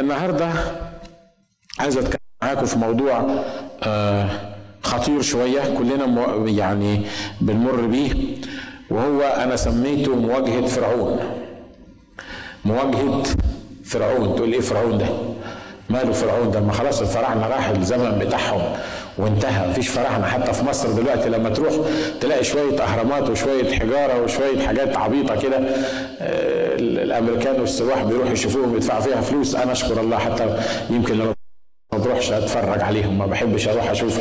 النهارده عايز أتكلم معاكم في موضوع آه خطير شوية كلنا يعني بنمر بيه وهو أنا سميته مواجهة فرعون. مواجهة فرعون. تقول إيه فرعون ده؟ ماله فرعون ده؟ ما خلاص الفراعنة راح الزمن بتاعهم. وانتهى. مفيش فراعنه حتى في مصر دلوقتي لما تروح تلاقي شوية أهرامات وشوية حجارة وشوية حاجات عبيطة كده. آه الأمريكان والسواح بيروحوا يشوفوهم يدفعوا فيها فلوس. أنا أشكر الله حتى يمكن ما بروحش أتفرج عليهم. ما بحبش أروح أشوف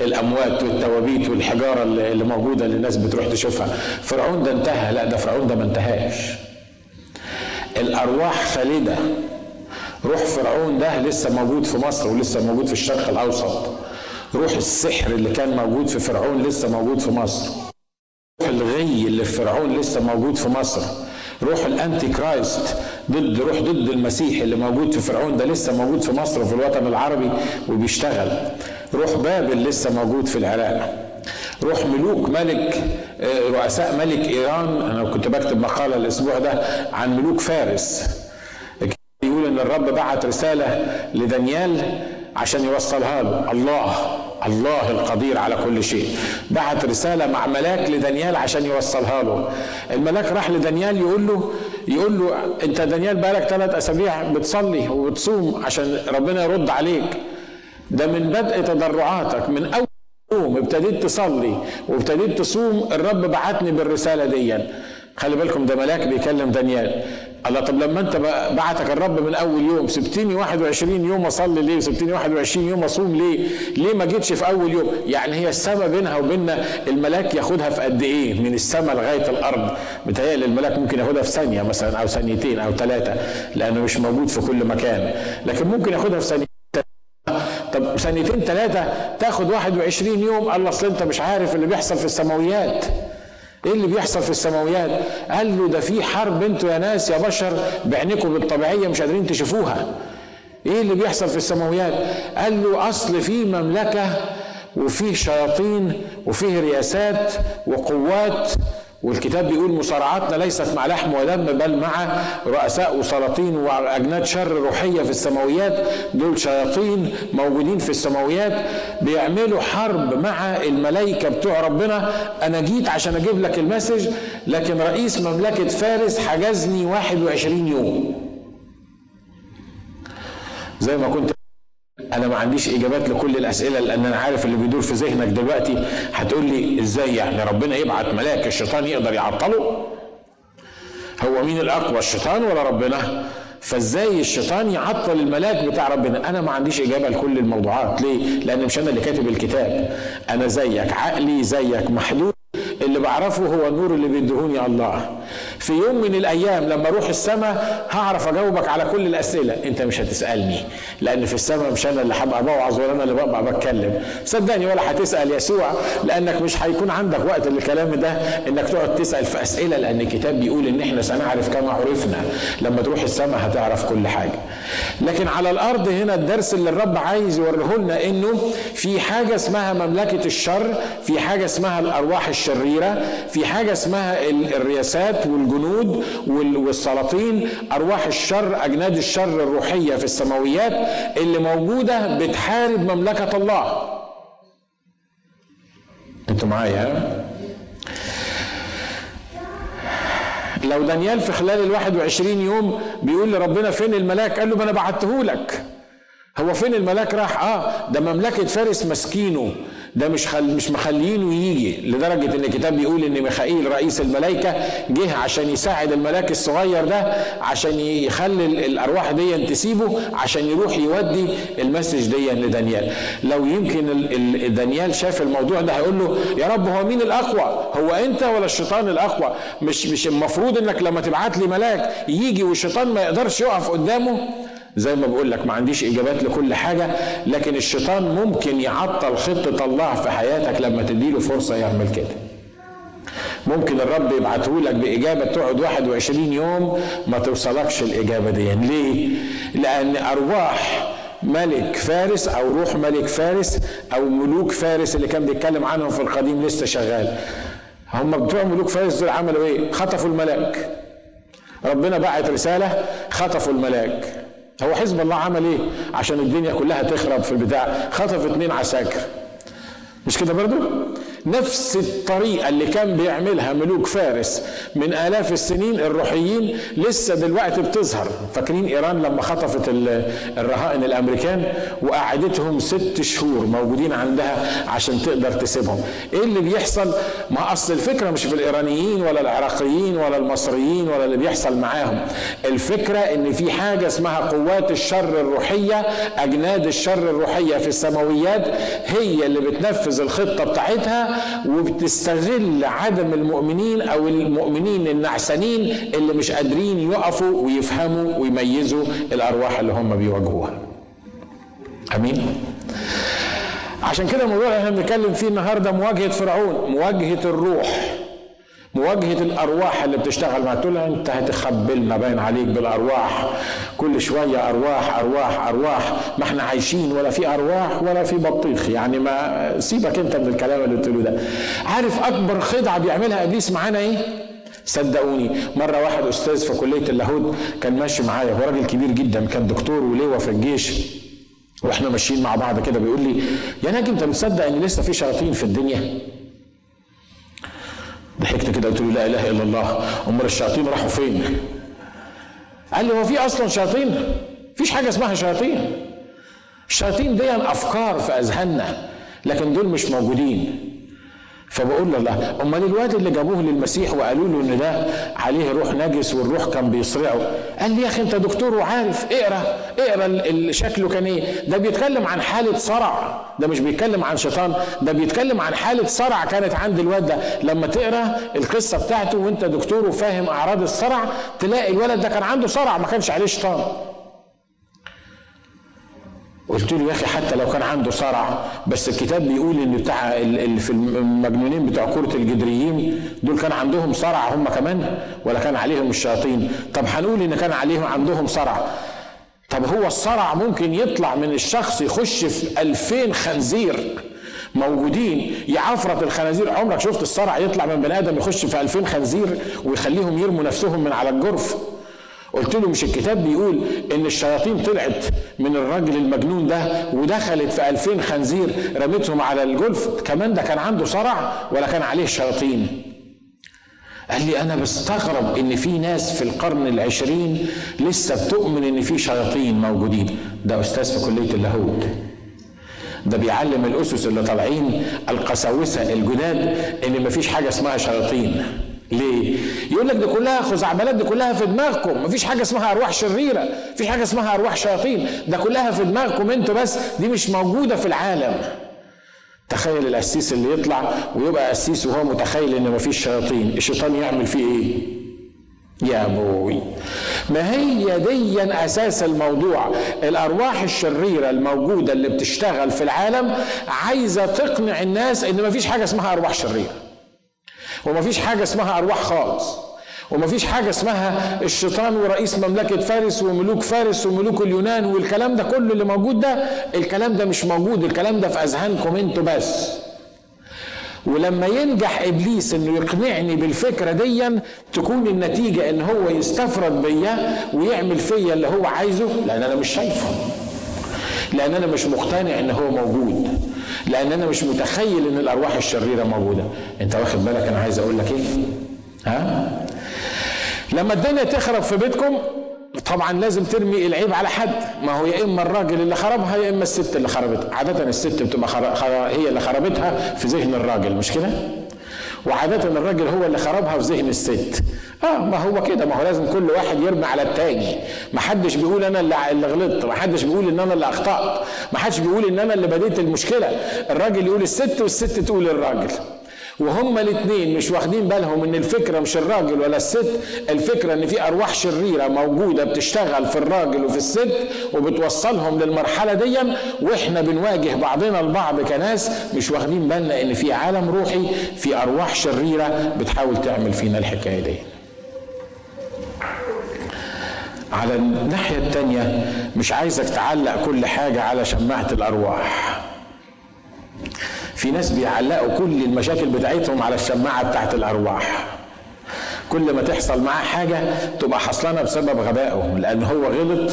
الأموات والتوابيت والحجارة اللي موجودة اللي الناس بتروح تشوفها. فرعون ده انتهى. لا ده فرعون ده ما انتهاش. الأرواح خالدة. روح فرعون ده لسه موجود في مصر ولسه موجود في الشرق الأوسط. روح السحر اللي كان موجود في فرعون لسه موجود في مصر. روح الغي اللي في فرعون لسه موجود في مصر. روح ال Antichrist ضد روح ضد المسيح اللي موجود في فرعون ده لسه موجود في مصر وفي الوطن العربي وبيشتغل. روح بابل لسه موجود في العراق. روح ملوك ملك رؤساء ملك إيران. أنا كنت بكتب مقالة الأسبوع ده عن ملوك فارس. يقول إن الرب بعت رسالة لدانيال عشان يوصلها له. الله الله القدير على كل شيء. بعت رسالة مع ملاك لدانيال عشان يوصلها له. الملاك راح لدانيال يقول له يقول له انت دانيال بقالك ثلاث أسابيع بتصلي وبتصوم عشان ربنا يرد عليك. ده من بدء تضرعاتك. من أول يوم ابتديت تصلي وابتديت تصوم الرب بعتني بالرسالة دي خلي بالكم ده ملاك بيكلم دانيال. الله طب لما انت بعتك الرب من أول يوم سبتني 21 يوم أصلي ليه؟ سبتني 21 يوم أصوم ليه؟ ليه ما جيتش في أول يوم؟ يعني هي السماء بينها وبيننا الملاك ياخدها في قد إيه؟ من السماء لغاية الأرض. متهيألي الملاك ممكن ياخدها في ثانية مثلا أو ثانيتين أو ثلاثة لأنه مش موجود في كل مكان. لكن ممكن ياخدها في ثانيتين طب ثانيتين ثلاثة تاخد 21 يوم. الله أصل أنت مش عارف اللي بيحصل في السماويات. إيه اللي بيحصل في السماويات؟ قال له ده في حرب أنتوا يا ناس يا بشر بعينكم بالطبيعية مش قادرين تشوفوها. إيه اللي بيحصل في السماويات؟ قال له أصل في مملكة وفيه شياطين وفيه رياسات وقوات والكتاب بيقول مصارعاتنا ليست مع لحم ودم بل مع رؤساء وسلاطين وأجناد شر روحية في السماويات. دول شياطين موجودين في السماويات بيعملوا حرب مع الملائكة بتوع ربنا. أنا جيت عشان أجيب لك المسج لكن رئيس مملكة فارس حجزني 21 يوم. زي ما كنت أنا ما عنديش إجابات لكل الأسئلة لأن أنا عارف اللي بيدور في ذهنك دلوقتي هتقول لي إزاي يعني؟ ربنا يبعت ملاك الشيطان يقدر يعطله. هو مين الأقوى الشيطان ولا ربنا؟ فإزاي الشيطان يعطل الملاك بتاع ربنا؟ أنا ما عنديش إجابة لكل الموضوعات. ليه؟ لأن مش أنا اللي كاتب الكتاب. أنا زيك عقلي زيك محدود اللي بعرفه هو النور اللي بيديهوني الله. في يوم من الأيام لما أروح السماء هعرف أجاوبك على كل الأسئلة. أنت مش هتسألني لأن في السماء مش أنا اللي هبقى بوعظ ولا أنا اللي ببقى بتكلم. صدقني ولا هتسأل يسوع لأنك مش هيكون عندك وقت للكلام ده إنك تقعد تسأل في أسئلة لأن الكتاب بيقول إن إحنا سنعرف كما عرفنا. لما تروح السماء هتعرف كل حاجة. لكن على الأرض هنا الدرس اللي الرب عايز يوريه لنا إنه في حاجة اسمها مملكة الشر في حاجة اسمها الأرواح الشريرة في حاجة اسمها الرياسات والجنود والسلاطين أرواح الشر أجناد الشر الروحية في السماويات اللي موجودة بتحارب مملكة الله. أنتوا معايا؟ لو دانيال في خلال ال 21 يوم بيقول لربنا فين الملاك قال له ما أنا بعته لك هو فين الملاك؟ راح آه ده مملكة فارس مسكينه. ده مش خل مش مخلينه يجي لدرجة إن الكتاب بيقول إن ميخائيل رئيس الملائكة جه عشان يساعد الملاك الصغير ده عشان يخلي الأرواح دي تسيبه عشان يروح يودي المسج دي لدانيال. لو يمكن دانيال شاف الموضوع ده هيقول له يا رب هو مين الأقوى؟ هو أنت ولا الشيطان الأقوى؟ مش مش المفروض إنك لما تبعت لي ملاك يجي والشيطان ما يقدرش يقف قدامه؟ زي ما بقول لك ما عنديش إجابات لكل حاجة لكن الشيطان ممكن يعطل خطة الله في حياتك لما تديله فرصة يعمل كده. ممكن الرب يبعته لك بإجابة تقعد 21 يوم ما توصلكش الإجابة دي. ليه؟ لأن أرواح ملك فارس أو روح ملك فارس أو ملوك فارس اللي كان بيتكلم عنهم في القديم لسه شغال. هم بتوع ملوك فارس دول عملوا إيه؟ خطفوا الملاك. ربنا بعت رسالة خطفوا الملاك. هو حزب الله عمل إيه؟ عشان الدنيا كلها تخرب في البتاع. خطف اتنين عساكر؟ مش كده برضو؟ نفس الطريقة اللي كان بيعملها ملوك فارس من آلاف السنين الروحيين لسه دلوقتي بتظهر. فاكرين إيران لما خطفت الرهائن الأمريكان وقعدتهم ست شهور موجودين عندها عشان تقدر تسيبهم. إيه اللي بيحصل؟ ما أصل الفكرة مش في الإيرانيين ولا العراقيين ولا المصريين ولا اللي بيحصل معاهم. الفكرة إن في حاجة اسمها قوات الشر الروحية أجناد الشر الروحية في السماويات هي اللي بتنفذ الخطة بتاعتها وبتستغل عدم المؤمنين أو المؤمنين النعسانين اللي مش قادرين يقفوا ويفهموا ويميزوا الأرواح اللي هم بيواجهوها. أمين؟ عشان كده الموضوع اللي إحنا بنتكلم فيه النهارده مواجهة فرعون مواجهة الروح. مواجهة الأرواح اللي بتشتغل معاك. تقول أنت هتخبلنا باين عليك بالأرواح. كل شوية أرواح أرواح أرواح. ما إحنا عايشين ولا في أرواح ولا في بطيخ. يعني ما سيبك أنت من الكلام اللي بتقوله ده. عارف أكبر خدعة بيعملها إبليس معانا إيه؟ صدقوني. مرة واحد أستاذ في كلية اللاهوت كان ماشي معايا. هو راجل كبير جدا. كان دكتور ولواء في الجيش. وإحنا ماشيين مع بعض كده. بيقول لي يا ناجي أنت مصدق إن لسه في شياطين في الدنيا؟ ضحكت كده قلت له لا إله إلا الله. أمال الشياطين راحوا فين؟ قال لي هو في أصلا شياطين؟ فيش حاجة اسمها شياطين. الشياطين دي أفكار في أذهاننا لكن دول مش موجودين. فبقول له لا أمال الواد اللي جابوه للمسيح وقالوا له إن ده عليه روح نجس والروح كان بيصرعه. قال لي يا أخي أنت دكتور وعارف اقرأ اقرأ شكله كان إيه. ده بيتكلم عن حالة صرع. ده مش بيتكلم عن شيطان ده بيتكلم عن حالة صرع كانت عند الواد ده. لما تقرأ القصة بتاعته وأنت دكتور وفاهم أعراض الصرع تلاقي الولد ده كان عنده صرع ما كانش عليه شيطان. قلت له يا أخي حتى لو كان عنده صرع بس الكتاب بيقول إن بتاع اللي في المجنونين بتوع كرة الجدريين دول كان عندهم صرع هم كمان ولا كان عليهم الشياطين؟ طب هنقول إن كان عليهم عندهم صرع. طب هو الصرع ممكن يطلع من الشخص يخش في ألفين خنزير موجودين يعفرت الخنازير؟ عمرك شفت الصرع يطلع من بني آدم يخش في ألفين خنزير ويخليهم يرموا نفسهم من على الجرف؟ قلت له مش الكتاب بيقول إن الشياطين طلعت من الراجل المجنون ده ودخلت في ألفين خنزير رمتهم على الجلف كمان ده كان عنده صرع ولا كان عليه شياطين قال لي أنا بستغرب إن في ناس في القرن العشرين لسه بتؤمن إن في شياطين موجودين. ده أستاذ في كلية اللاهوت. ده بيعلم الأسس اللي طالعين القساوسة الجداد إن مفيش حاجة اسمها شياطين. ليه؟ يقول لك دي كلها خزعبلات دي كلها في دماغكم. مفيش حاجة اسمها أرواح شريرة مفيش حاجة اسمها أرواح شياطين. ده كلها في دماغكم أنتوا بس دي مش موجودة في العالم. تخيل القسيس اللي يطلع ويبقى قسيس وهو متخيل إن مفيش شياطين. الشيطان يعمل فيه إيه؟ يا أبوي ما هي دي أساس الموضوع؟ الأرواح الشريرة الموجودة اللي بتشتغل في العالم عايزة تقنع الناس إن مفيش حاجة اسمها أرواح شريرة. ومفيش حاجة اسمها أرواح خالص. ومفيش حاجة اسمها الشيطان ورئيس مملكة فارس وملوك فارس وملوك اليونان والكلام ده كله اللي موجود ده الكلام ده مش موجود الكلام ده في أذهانكم أنتوا بس. ولما ينجح إبليس إنه يقنعني بالفكرة ديا تكون النتيجة إن هو يستفرد بيا ويعمل فيا اللي هو عايزه لأن أنا مش شايفه. لأن أنا مش مقتنع إن هو موجود. لأن أنا مش متخيل ان الارواح الشريره موجوده. انت واخد بالك أنا عايز أقول لك إيه؟ ها؟ لما الدنيا تخرب في بيتكم طبعا لازم ترمي العيب على حد. ما هو يا إما الراجل اللي خربها يا إما الست اللي خربتها. عادة الست بتبقى هي اللي خربتها في ذهن الراجل مش كده؟ وعادة الراجل هو اللي خربها في ذهن الست. آه ما هو كده ما هو لازم كل واحد يرمي على التاني. ما حدش بيقول أنا اللي, غلطت ما حدش بيقول إن أنا اللي أخطأت. ما حدش بيقول إن أنا اللي بديت المشكلة. الراجل يقول الست والست تقول الراجل. وهما الاثنين مش واخدين بالهم إن الفكرة مش الراجل ولا الست. الفكرة إن في أرواح شريرة موجودة بتشتغل في الراجل وفي الست وبتوصلهم للمرحلة دي وإحنا بنواجه بعضنا البعض كناس مش واخدين بالنا إن في عالم روحي في أرواح شريرة بتحاول تعمل فينا الحكاية دي. على الناحية التانية مش عايزك تعلق كل حاجة على شماعة الأرواح. في ناس بيعلقوا كل المشاكل بتاعتهم على الشماعة بتاعت الأرواح. كل ما تحصل معاه حاجة تبقى حصلانة بسبب غبائه لأن هو غلط.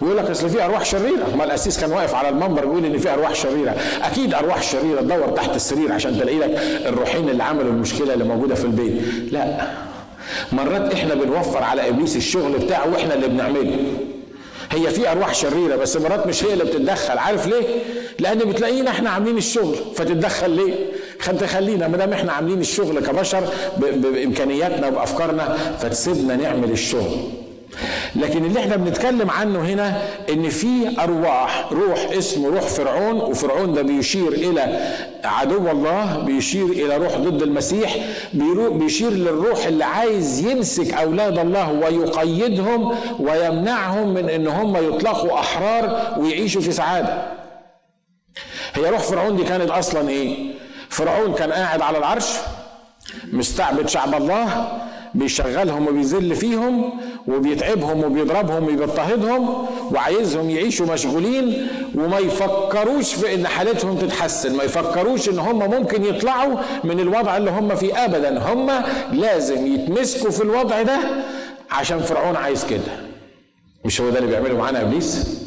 ويقول لك أصل في أرواح شريرة. ما الاسيس كان واقف على المنبر بيقول إن في أرواح شريرة. أكيد أرواح شريرة تدور تحت السرير عشان تلاقي لك الروحين اللي عملوا المشكلة اللي موجودة في البيت. لا. مرات إحنا بنوفر على إبليس الشغل بتاعه وإحنا اللي بنعمله. هي في أرواح شريرة بس مرات مش هي اللي بتتدخل. عارف ليه؟ لأن بتلاقينا إحنا عاملين الشغل. فتتدخل ليه؟ خلينا ما دام إحنا عاملين الشغل كبشر بإمكانياتنا وبأفكارنا فتسيبنا نعمل الشغل. لكن اللي إحنا بنتكلم عنه هنا إن في أرواح روح اسمه روح فرعون وفرعون ده بيشير إلى عدو الله بيشير إلى روح ضد المسيح بيشير للروح اللي عايز يمسك أولاد الله ويقيدهم ويمنعهم من إن هم يطلقوا أحرار ويعيشوا في سعادة. هي روح فرعون دي كانت أصلا إيه؟ فرعون كان قاعد على العرش مستعبد شعب الله بيشغلهم وبيذل فيهم وبيتعبهم وبيضربهم وبيضطهدهم وعايزهم يعيشوا مشغولين وما يفكروش في إن حالتهم تتحسن ما يفكروش إن هم ممكن يطلعوا من الوضع اللي هم فيه ابدا. هم لازم يتمسكوا في الوضع ده عشان فرعون عايز كده. مش هو ده اللي بيعمله معانا إبليس؟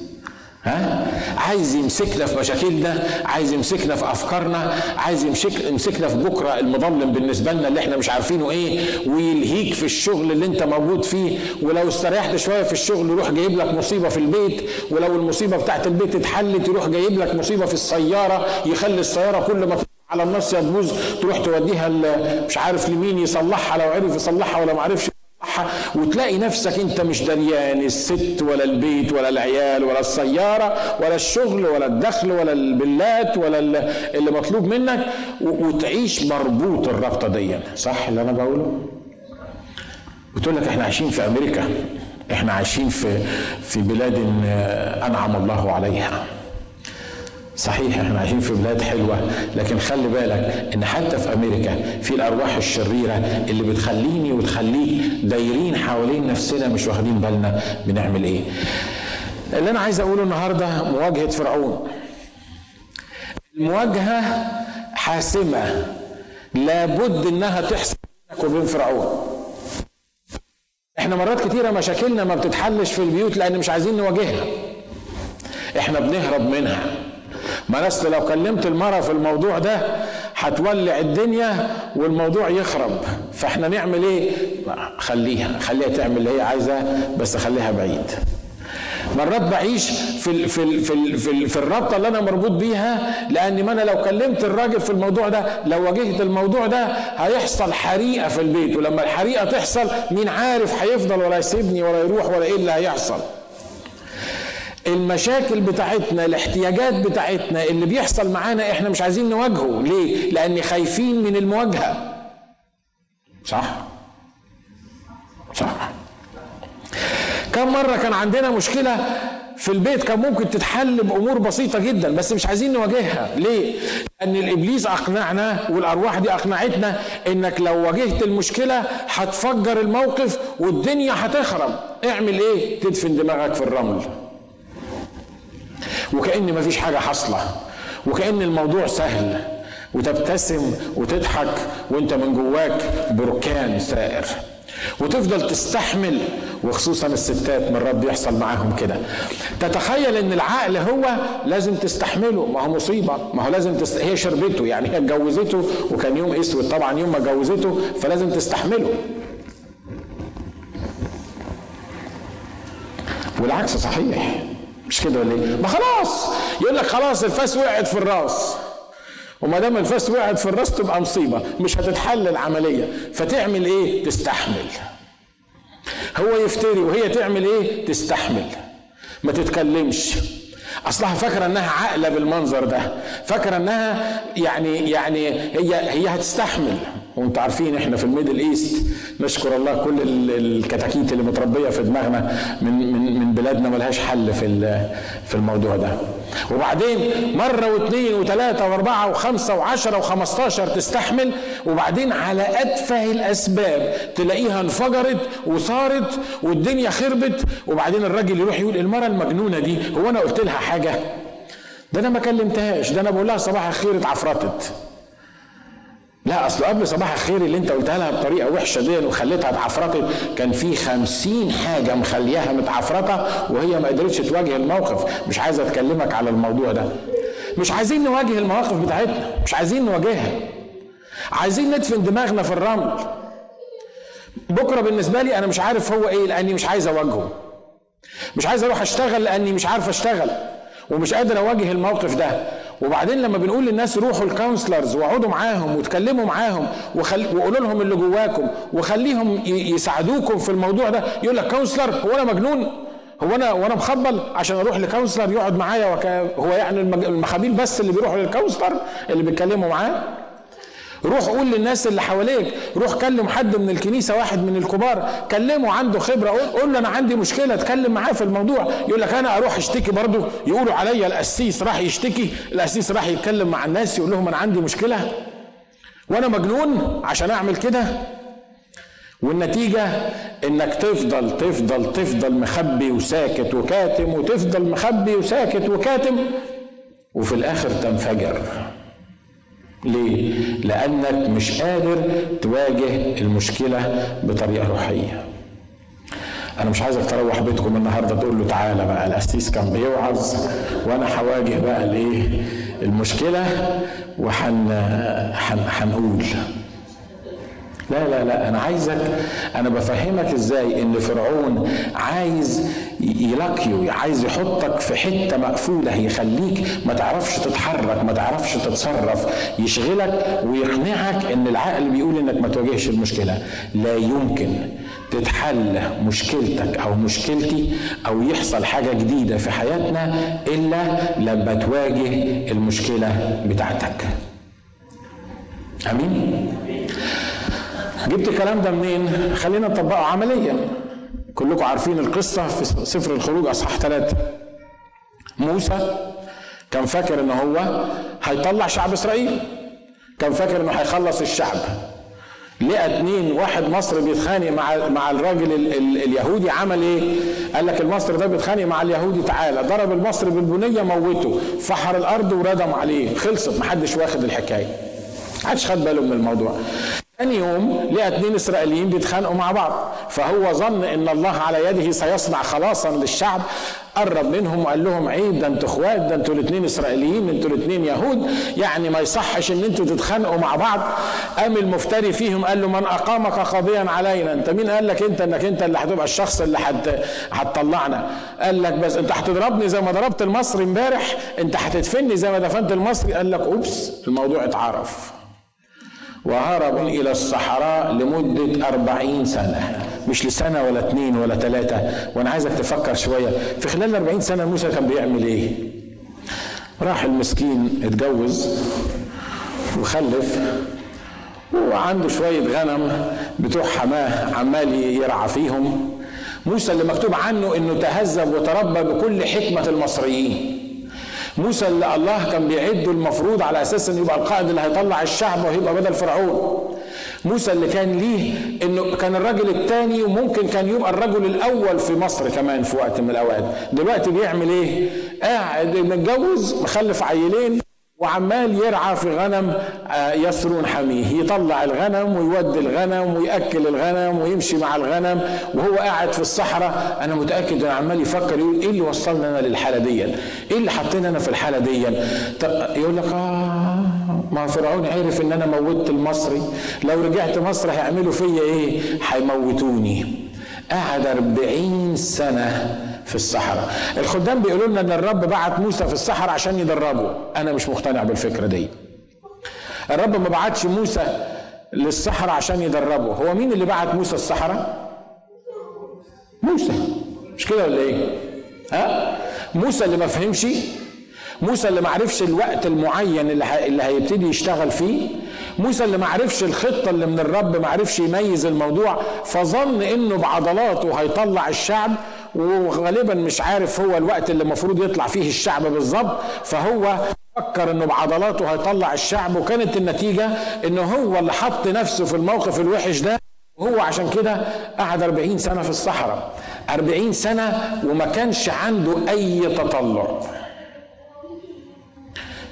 ها؟ عايز يمسكنا في مشاكلنا عايز يمسكنا في أفكارنا عايز يمسك يمسكنا في بكرة المظلم بالنسبة لنا اللي إحنا مش عارفينه إيه ويلهيك في الشغل اللي انت موجود فيه. ولو استريحت شوية في الشغل يروح جايب لك مصيبة في البيت. ولو المصيبة بتاعت البيت اتحلت يروح جايب لك مصيبة في السيارة. يخلي السيارة كل ما على النص يا تروح توديها مش عارف لمين يصلحها لو عرف يصلحها ولا ما عرفش وتلاقي نفسك انت مش دريان الست ولا البيت ولا العيال ولا السيارة ولا الشغل ولا الدخل ولا البلات ولا اللي مطلوب منك وتعيش مربوط الرابطة دي. صح اللي أنا بقوله؟ بتقول لك إحنا عايشين في أمريكا. إحنا عايشين في في بلاد أنعم الله عليها. صحيح إحنا عايشين في بلاد حلوة لكن خلي بالك إن حتى في أمريكا في الأرواح الشريرة اللي بتخليني وتخليك دايرين حوالين نفسنا مش واخدين بالنا بنعمل إيه. اللي أنا عايز أقوله النهارده مواجهة فرعون. المواجهة حاسمة لابد إنها تحصل بينك وبين فرعون. إحنا مرات كتيرة مشاكلنا ما بتتحلش في البيوت لأن مش عايزين نواجهها. إحنا بنهرب منها. ما اصل لو كلمت المرأة في الموضوع ده هتولع الدنيا والموضوع يخرب. فاحنا نعمل إيه؟ خليها خليها تعمل اللي هي عايزاه بس خليها بعيد. مرات بعيش في ال في ال في ال في, ال في الرابطة اللي أنا مربوط بيها لأن ما أنا لو كلمت الراجل في الموضوع ده لو واجهت الموضوع ده هيحصل حريقة في البيت ولما الحريقة تحصل مين عارف هيفضل ولا يسيبني ولا يروح ولا إيه اللي هيحصل. المشاكل بتاعتنا الاحتياجات بتاعتنا اللي بيحصل معانا إحنا مش عايزين نواجهه. ليه؟ لأن خايفين من المواجهة. صح؟ صح. كم مرة كان عندنا مشكلة في البيت كان ممكن تتحل بأمور بسيطة جدا بس مش عايزين نواجهها. ليه؟ لأن الإبليس أقنعنا والأرواح دي أقنعتنا إنك لو واجهت المشكلة هتفجر الموقف والدنيا هتخرب. اعمل إيه؟ تدفن دماغك في الرمل. وكأن مفيش حاجة حاصلة وكأن الموضوع سهل وتبتسم وتضحك وانت من جواك بركان سائر. وتفضل تستحمل وخصوصا الستات مرات بيحصل معاهم كده. تتخيل إن العقل هو لازم تستحمله. ما هو مصيبة ما هو لازم تست... هي شربته يعني هي اتجوزته وكان يوم أسود. طبعا يوم ما اتجوزته فلازم تستحمله. والعكس صحيح. مش كده ولا إيه؟ ما خلاص. يقول لك خلاص الفاس وقعت في الراس. وما دام الفاس وقعت في الراس تبقى مصيبة مش هتتحل العملية فتعمل إيه؟ تستحمل. هو يفتري وهي تعمل إيه؟ تستحمل. ما تتكلمش. أصلها فاكرة إنها عاقلة بالمنظر ده. فاكرة إنها يعني يعني هي هي هتستحمل. وأنتم عارفين إحنا في ال Middle East نشكر الله كل الكتاكيت اللي متربية في دماغنا من من من بلادنا ملهاش حل في في الموضوع ده. وبعدين مرة واثنين وثلاثه واربعة وخمسة وعشرة وخمستاشر تستحمل وبعدين على أتفه الأسباب تلاقيها انفجرت وصارت والدنيا خربت وبعدين الراجل يروح يقول المرة المجنونة دي هو أنا قلت لها حاجة؟ ده أنا ما كلمتهاش ده أنا بقول لها صباح الخير اتعفرتت. لا أصل قبل صباح الخير اللي أنت قلتها لها بطريقة وحشة دي وخليتها اتعفرطت كان في خمسين حاجة مخلياها متعفرطه وهي ما قدرتش تواجه الموقف. مش عايزه اكلمك على الموضوع ده. مش عايزين نواجه المواقف بتاعتنا. مش عايزين نواجهها. عايزين ندفن دماغنا في الرمل. بكرة بالنسبة لي أنا مش عارف هو إيه لأني مش عايز أواجهه. مش عايز أروح أشتغل لأني مش عارف أشتغل. ومش قادر أواجه الموقف ده. وبعدين لما بنقول للناس روحوا ال counselors واقعدوا معاهم وتكلموا معاهم وخل... وقولوا لهم اللي جواكم وخليهم يساعدوكم في الموضوع ده. يقول لك counselor هو أنا مجنون؟ هو أنا وأنا مخبل عشان أروح لكونسلر يقعد معايا وك... هو يعني المخابيل بس اللي بيروحوا للكونسلر اللي بيتكلموا معاه؟ روح قول للناس اللي حواليك. روح كلم حد من الكنيسة واحد من الكبار. كلمه عنده خبرة. قول له أنا عندي مشكلة اتكلم معاه في الموضوع. يقول لك أنا أروح أشتكي برضه. يقولوا عليا القسيس راح يشتكي. القسيس راح يتكلم مع الناس يقول لهم أنا عندي مشكلة. وأنا مجنون عشان أعمل كده. والنتيجة إنك تفضل تفضل تفضل مخبي وساكت وكاتم وتفضل مخبي وساكت وكاتم. وفي الآخر تنفجر. ليه؟ لأنك مش قادر تواجه المشكلة بطريقة روحية. أنا مش عايزك تروح بيتكم النهارده تقول له تعالى بقى القسيس كان بيوعظ وأنا هواجه بقى الإيه؟ المشكلة وحن هنقول لا لا لا أنا عايزك أنا بفهمك إزاي إن فرعون عايز يلاقيو عايز يحطك في حتة مقفولة يخليك ما تعرفش تتحرك ما تعرفش تتصرف يشغلك ويقنعك إن العقل بيقول إنك ما تواجهش المشكلة. لا يمكن تتحل مشكلتك أو مشكلتي أو يحصل حاجة جديدة في حياتنا إلا لما تواجه المشكلة بتاعتك. آمين؟ جبت الكلام ده منين؟ خلينا نطبقه عمليا. كلكم عارفين القصة في سفر الخروج أصحاح ثلاثة موسى كان فاكر إن هو هيطلع شعب إسرائيل. كان فاكر إنه هيخلص الشعب. لقى اتنين واحد مصري بيتخانق مع مع الراجل ال ال اليهودي. عمل إيه؟ قال لك المصري ده بيتخانق مع اليهودي تعالى. ضرب المصري بالبنية موته. فحر الأرض وردم عليه. خلصت محدش واخد الحكاية. محدش خد باله من الموضوع. ثاني يوم لقى اثنين إسرائيليين بيتخانقوا مع بعض. فهو ظن إن الله على يده سيصنع خلاصا للشعب. قرب منهم وقال لهم عيب ده أنتوا إخوات ده أنتوا الاثنين إسرائيليين أنتوا الاثنين يهود. يعني ما يصحش إن أنتوا تتخانقوا مع بعض. قام المفتري فيهم قال له من أقامك قاضيا علينا؟ أنت مين؟ قال لك أنت إنك أنت اللي هتبقى الشخص اللي هتطلعنا. قال لك بس أنت هتضربني زي ما ضربت المصري امبارح؟ أنت هتدفني زي ما دفنت المصري؟ قال لك أوبس الموضوع اتعرف. وهربوا إلى الصحراء لمدة أربعين سنة. مش لسنة ولا اتنين ولا تلاتة. وأنا عايزك تفكر شوية. في خلال الأربعين سنة موسى كان بيعمل إيه؟ راح المسكين اتجوز وخلف وعنده شوية غنم بتوع حماة عمال يرعى فيهم. موسى اللي مكتوب عنه إنه تهذب وتربى بكل حكمة المصريين. موسى اللي الله كان بيعده المفروض على أساس إنه يبقى القائد اللي هيطلع الشعب وهيبقى بدل فرعون. موسى اللي كان ليه إنه كان الرجل الثاني وممكن كان يبقى الرجل الأول في مصر كمان في وقت من الأوقات. دلوقتي بيعمل إيه؟ قاعد متجوز مخلف عيلين. وعمال يرعى في غنم آه، يسرون حميه يطلع الغنم ويودي الغنم ويأكل الغنم ويمشي مع الغنم وهو قاعد في الصحراء. أنا متأكد انه عمال يفكر يقول إيه اللي وصلنا أنا للحالة دي إيه اللي حطينا أنا في الحالة دي يقول لك آه ما فرعون عرف إن أنا موتت المصري. لو رجعت مصر هيعملوا فيا إيه؟ هيموتوني. قعد أربعين سنة في الصحراء الخدام بيقولوا لنا إن الرب بعت موسى في الصحراء عشان يدربه. أنا مش مقتنع بالفكرة دي. الرب ما بعتش موسى للصحراء عشان يدربه. هو مين اللي بعت موسى الصحراء موسى. مش كده ولا إيه؟ ها؟ موسى اللي ما فهمش موسى اللي ما عرفش الوقت المعين اللي, اللي هيبتدي يشتغل فيه موسى اللي ما عرفش الخطة اللي من الرب ما عرفش يميز الموضوع فظن إنه بعضلاته هيطلع الشعب وغالبا مش عارف هو الوقت اللي المفروض يطلع فيه الشعب بالظبط فهو فكر إنه بعضلاته هيطلع الشعب وكانت النتيجة إنه هو اللي حط نفسه في الموقف الوحش ده وهو عشان كده قعد 40 سنة في الصحراء. 40 سنة وما كانش عنده أي تطلع.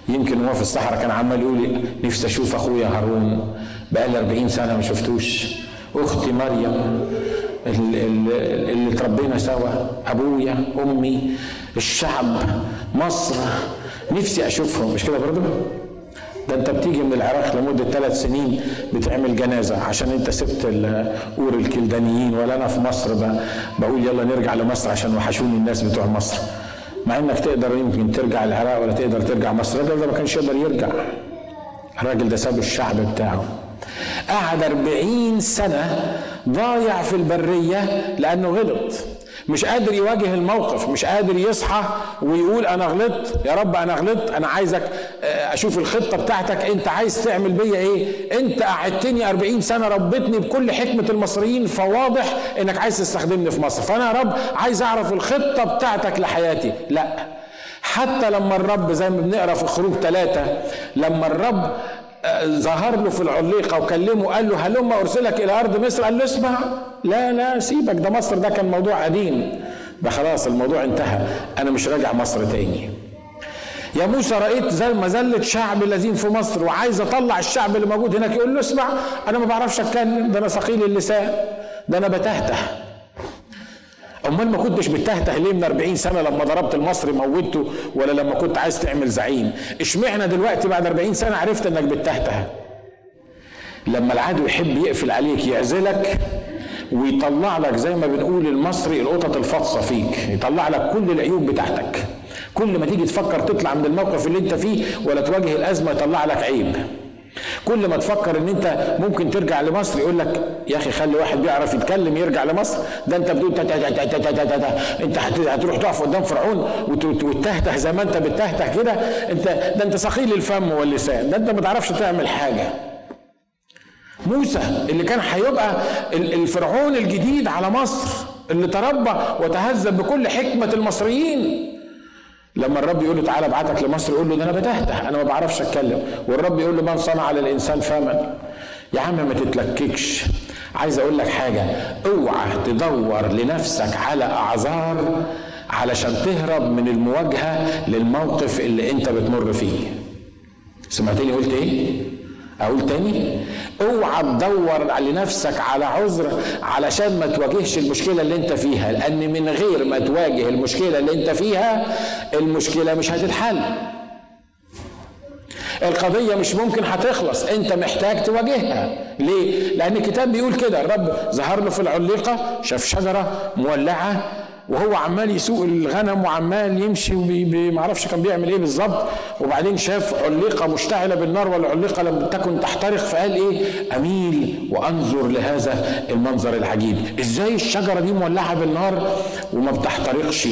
يمكن هو في الصحراء كان عمال يقول نفسي أشوف أخويا هارون بقالي 40 سنة ما شفتوش. أختي مريم. اللي تربينا سوا أبويا أمي الشعب مصر. نفسي أشوفهم. مش كده برضه ده أنت بتيجي من العراق لمدة ثلاث سنين بتعمل جنازة عشان أنت سبت أور الكلدانيين ولا أنا في مصر بقول يلا نرجع لمصر عشان وحشوني الناس بتوع مصر. مع إنك تقدر يمكن ترجع العراق ولا تقدر ترجع مصر. الراجل ده ما كانش يقدر يرجع. الراجل ده ساب الشعب بتاعه. قعد أربعين سنة ضايع في البرية لأنه غلط. مش قادر يواجه الموقف مش قادر يصحى ويقول أنا غلطت يا رب أنا غلطت أنا عايزك آه، أشوف الخطة بتاعتك أنت عايز تعمل بيا إيه؟ أنت قعدتني 40 سنة ربتني بكل حكمة المصريين فواضح إنك عايز تستخدمني في مصر. فأنا يا رب عايز أعرف الخطة بتاعتك لحياتي. لا. حتى لما الرب زي ما بنقرأ في خروج ثلاثة لما الرب ظهر له في العليقة وكلمه قال له هلم أرسلك إلى أرض مصر؟ قال له اسمع. لا لا سيبك ده مصر ده كان موضوع قديم. ده خلاص الموضوع انتهى. أنا مش راجع مصر تاني. يا موسى رأيت زي مذلة شعب الذين في مصر وعايز أطلع الشعب اللي موجود هناك يقول له اسمع. أنا ما بعرفش أتكلم ده أنا ثقيل اللسان ده أنا بتهته. أمال ما كنتش بتهته ليه من 40 سنة لما ضربت المصري موته ولا لما كنت عايز تعمل زعيم؟ اشمعنى دلوقتي بعد 40 سنة عرفت إنك بتهته لما العدو يحب يقفل عليك يعزلك ويطلع لك زي ما بنقول المصري القطط الفاطسة فيك يطلع لك كل العيوب بتاعتك. كل ما تيجي تفكر تطلع من الموقف اللي انت فيه ولا تواجه الأزمة يطلع لك عيب. كل ما تفكر إن أنت ممكن ترجع لمصر يقول لك يا أخي خلي واحد بيعرف يتكلم يرجع لمصر. ده أنت بدون أنت هتروح تقف قدام فرعون وتهته زي ما أنت بتهته كده. أنت ده أنت ثقيل الفم واللسان. ده أنت ما تعرفش تعمل حاجة. موسى اللي كان هيبقى الفرعون الجديد على مصر اللي تربى وتهذب بكل حكمة المصريين. لما الرب يقول له تعالى ابعتك لمصر يقول له ده أنا بتهته أنا ما بعرفش اتكلم. والرب يقول له من صنع للإنسان فما يا عم ما تتلككش. عايز أقول لك حاجة اوعى تدور لنفسك على أعذار علشان تهرب من المواجهة للموقف اللي انت بتمر فيه. سمعتني قلت إيه؟ أقول تاني؟ أوعى تدور لنفسك على عذر علشان ما تواجهش المشكلة اللي أنت فيها لأن من غير ما تواجه المشكلة اللي أنت فيها المشكلة مش هتتحل. القضية مش ممكن هتخلص أنت محتاج تواجهها. ليه؟ لأن الكتاب بيقول كده الرب ظهر له في العليقة شاف شجرة مولعة وهو عمال يسوق الغنم وعمال يمشي وما أعرفش كان بيعمل إيه بالظبط. وبعدين شاف علقة مشتعلة بالنار والعلقة لم تكن تحترق فقال إيه؟ أميل وأنظر لهذا المنظر العجيب. إزاي الشجرة دي مولعة بالنار وما بتحترقش؟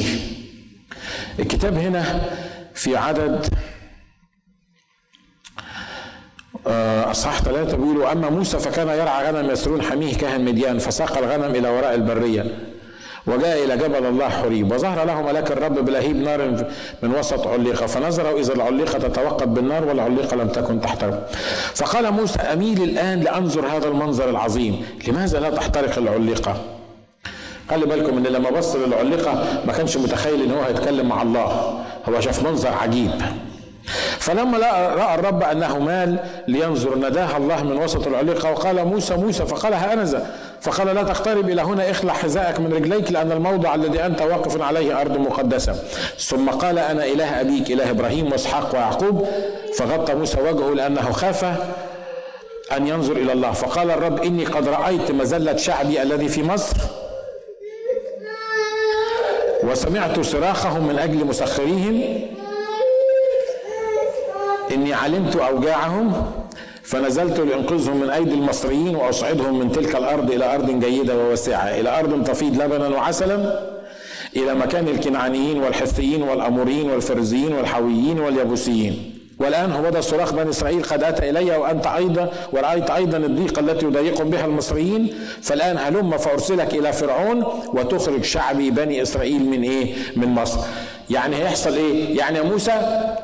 الكتاب هنا في عدد آه، أصحاح ثلاثة بيقولوا أما موسى فكان يرعى غنم يسرون حميه كهن مديان فساق الغنم إلى وراء البرية. وجاء إلى جبل الله حريب وظهر له ملاك الرب بلهيب نار من وسط عليقة فنظر إذا العليقة تتوقد بالنار والعليقة لم تكن تحترق فقال موسى أميل الآن لأنظر هذا المنظر العظيم. لماذا لا تحترق العليقة؟ خلي بالكم ان لما بص للعليقه ما كانش متخيل إن هو هيتكلم مع الله. هو شاف منظر عجيب. فلما رأى الرب أنه مال لينظر نداه الله من وسط العليقه وقال موسى موسى. فقال ها أنا فقال لا تقترب إلى هنا اخلع حذاءك من رجليك لأن الموضع الذي أنت واقف عليه أرض مقدسة. ثم قال أنا إله أبيك إله إبراهيم وإسحاق ويعقوب. فغطى موسى وجهه لأنه خاف أن ينظر إلى الله. فقال الرب إني قد رأيت مزله شعبي الذي في مصر وسمعت صراخهم من أجل مسخريهم إني علمت أوجاعهم فنزلت لأنقذهم من أيدي المصريين وأصعدهم من تلك الأرض إلى أرض جيدة وواسعة إلى أرض تفيض لبنا وعسلا إلى مكان الكنعانيين والحثيين والأموريين والفرزيين والحويين واليبوسيين والآن هو ده صراخ بني إسرائيل قد أتى إلي وأنت أيضا ورأيت أيضا الضيقة التي يضايقهم بها المصريين. فالآن هلم فأرسلك إلى فرعون وتخرج شعبي بني إسرائيل من إيه؟ من مصر. يعني هيحصل إيه؟ يعني يا موسى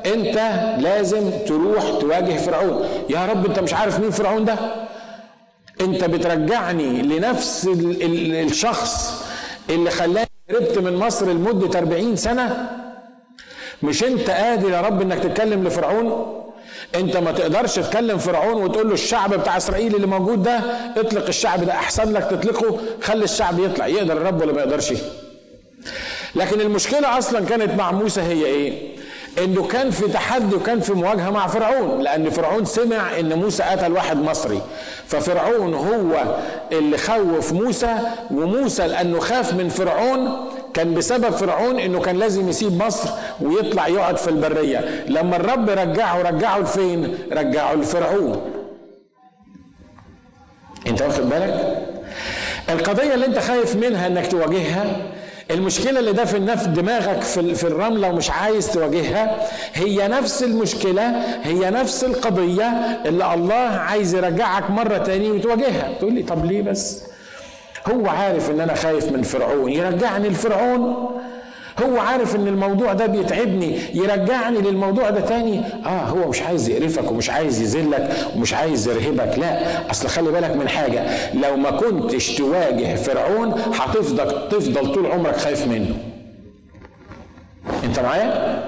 أنت لازم تروح تواجه فرعون. يا رب أنت مش عارف مين فرعون ده؟ أنت بترجعني لنفس ال ال الشخص اللي خلاني هربت من مصر لمدة 40 سنة. مش أنت قادر يا رب إنك تتكلم لفرعون؟ أنت ما تقدرش تكلم فرعون وتقول له الشعب بتاع إسرائيل اللي موجود ده اطلق الشعب ده أحسن لك تطلقه خلي الشعب يطلع. يقدر الرب ولا ما يقدرش؟ لكن المشكلة أصلا كانت مع موسى هي إيه؟ إنه كان في تحدي وكان في مواجهة مع فرعون لأن فرعون سمع إن موسى قتل واحد مصري. ففرعون هو اللي خوف موسى وموسى لأنه خاف من فرعون. كان بسبب فرعون إنه كان لازم يسيب مصر ويطلع يقعد في البرية. لما الرب رجعه رجعه لفين؟ رجعه لفرعون. أنت واخد بالك؟ القضية اللي أنت خايف منها إنك تواجهها المشكلة اللي ده في النف دماغك في, الرملة ومش عايز تواجهها هي نفس المشكلة هي نفس القضية اللي الله عايز يرجعك مرة تاني وتواجهها. تقول لي طب ليه بس؟ هو عارف إن أنا خايف من فرعون. يرجعني لفرعون. هو عارف إن الموضوع ده بيتعبني يرجعني للموضوع ده تاني؟ آه هو مش عايز يقرفك ومش عايز يذلك ومش عايز يرهبك لا. أصل خلي بالك من حاجة لو ما كنتش تواجه فرعون هتفضل تفضل طول عمرك خايف منه. أنت معايا؟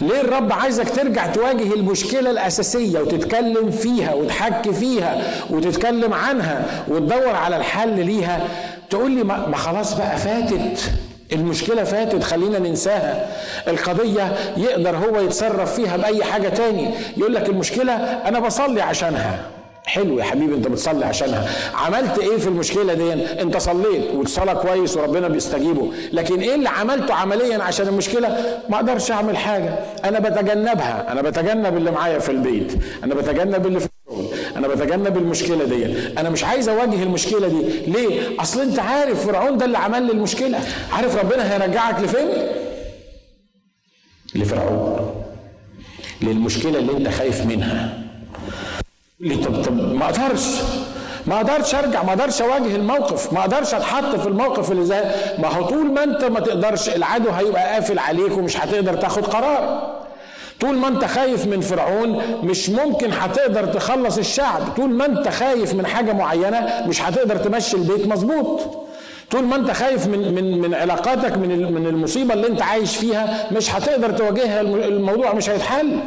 ليه الرب عايزك ترجع تواجه المشكلة الأساسية وتتكلم فيها وتحكي فيها وتتكلم عنها وتدور على الحل ليها؟ تقول لي ما خلاص بقى فاتت. المشكلة فاتت خلينا ننساها. القضية يقدر هو يتصرف فيها بأي حاجة تاني. يقول لك المشكلة أنا بصلي عشانها. حلو يا حبيبي أنت بتصلي عشانها. عملت إيه في المشكلة دي؟ أنت صليت والصلاة كويس وربنا بيستجيبه. لكن إيه اللي عملته عمليا عشان المشكلة؟ ما أقدرش أعمل حاجة. أنا بتجنبها. أنا بتجنب اللي معايا في البيت. أنا بتجنب اللي في أنا بتجنب المشكلة دي. أنا مش عايز اواجه المشكلة دي. ليه؟ اصل انت عارف فرعون ده اللي عمل لي المشكلة. عارف ربنا هيرجعك لفين؟ لفرعون. للمشكلة اللي انت خايف منها. لي طب طب ما أقدرش. ما أقدرش ارجع. ما أقدرش اواجه الموقف. ما أقدرش اتحط في الموقف اللي زي ما هو طول ما انت ما تقدرش العدو هيبقى قافل عليك ومش هتقدر تاخد قرار. طول ما انت خايف من فرعون مش ممكن هتقدر تخلص الشعب. طول ما انت خايف من حاجة معينة مش هتقدر تمشي البيت مظبوط. طول ما انت خايف من من من علاقاتك من من المصيبة اللي انت عايش فيها مش هتقدر تواجهها الموضوع مش هيتحل.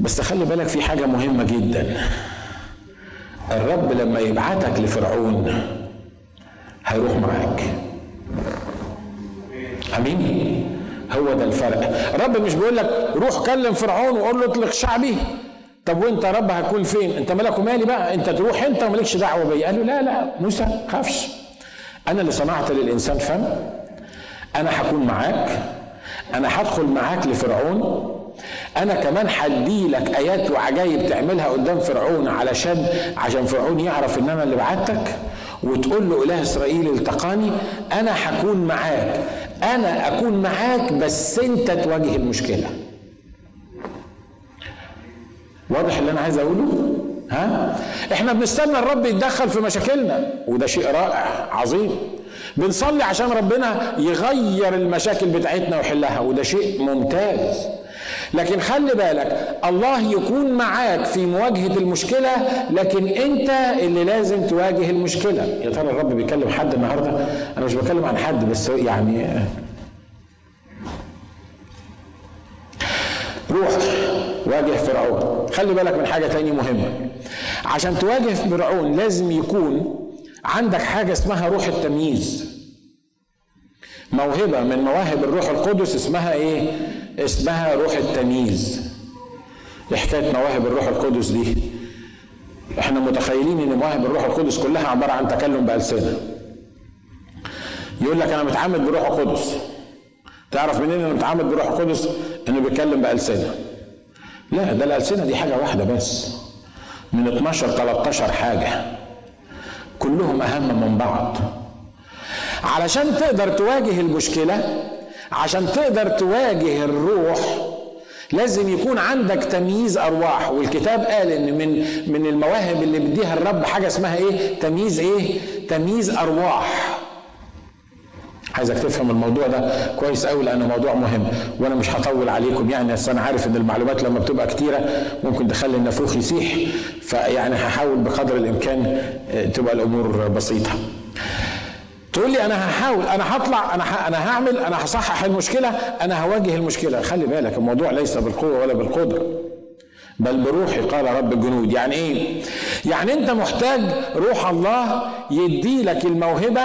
بس خلي بالك في حاجة مهمة جدا. الرب لما يبعتك لفرعون هيروح معاك. آمين؟ هو ده الفرق. الرب مش بيقول لك روح كلم فرعون وقول له اطلق شعبي. طب وانت يا رب هتكون فين؟ انت مالك ومالي بقى؟ انت تروح انت ومالكش دعوة بيا. قال له لا لا موسى خافش أنا اللي صنعت للإنسان فم. أنا هكون معاك. أنا هدخل معاك لفرعون. أنا كمان هدي لك آيات وعجائب تعملها قدام فرعون علشان عشان فرعون يعرف إن أنا اللي بعتك. وتقول له إله إسرائيل التقاني أنا هكون معاك. أنا أكون معاك بس أنت تواجه المشكلة. واضح اللي أنا عايز أقوله؟ ها؟ إحنا بنستنى الرب يتدخل في مشاكلنا وده شيء رائع عظيم. بنصلي عشان ربنا يغير المشاكل بتاعتنا ويحلها وده شيء ممتاز. لكن خلي بالك الله يكون معاك في مواجهة المشكلة لكن أنت اللي لازم تواجه المشكلة. يا ترى الرب بيكلم حد النهاردة؟ أنا مش بكلم عن حد بس يعني روح واجه فرعون. خلي بالك من حاجة تانية مهمة. عشان تواجه فرعون لازم يكون عندك حاجة اسمها روح التمييز. موهبة من مواهب الروح القدس اسمها إيه؟ اسمها روح التمييز. إيه حكايه مواهب الروح القدس دي. إحنا متخيلين ان مواهب الروح القدس كلها عبارة عن تكلم بألسنة. يقول لك أنا متعامد بروح القدس. تعرف منين إنه متعامد بروح القدس؟ إنه بيتكلم بألسنة. لا ده الألسنة دي حاجة واحدة بس. من 12 13 حاجة. كلهم أهم من بعض. علشان تقدر تواجه المشكلة عشان تقدر تواجه الروح لازم يكون عندك تمييز أرواح. والكتاب قال إن من من المواهب اللي بيديها الرب حاجة اسمها إيه؟ تمييز إيه؟ تمييز أرواح. عايزك تفهم الموضوع ده كويس قوي لأنه موضوع مهم وأنا مش هطول عليكم. يعني بس أنا عارف إن المعلومات لما بتبقى كتيرة ممكن تخلي النافوخ يسيح فيعني هحاول بقدر الإمكان آه، تبقى الأمور بسيطة. تقول لي أنا هحاول أنا هطلع أنا. أنا هعمل أنا هصحح المشكلة أنا هواجه المشكلة. خلي بالك الموضوع ليس بالقوة ولا بالقدرة بل بروحي قال رب الجنود. يعني إيه؟ يعني أنت محتاج روح الله يدي لك الموهبة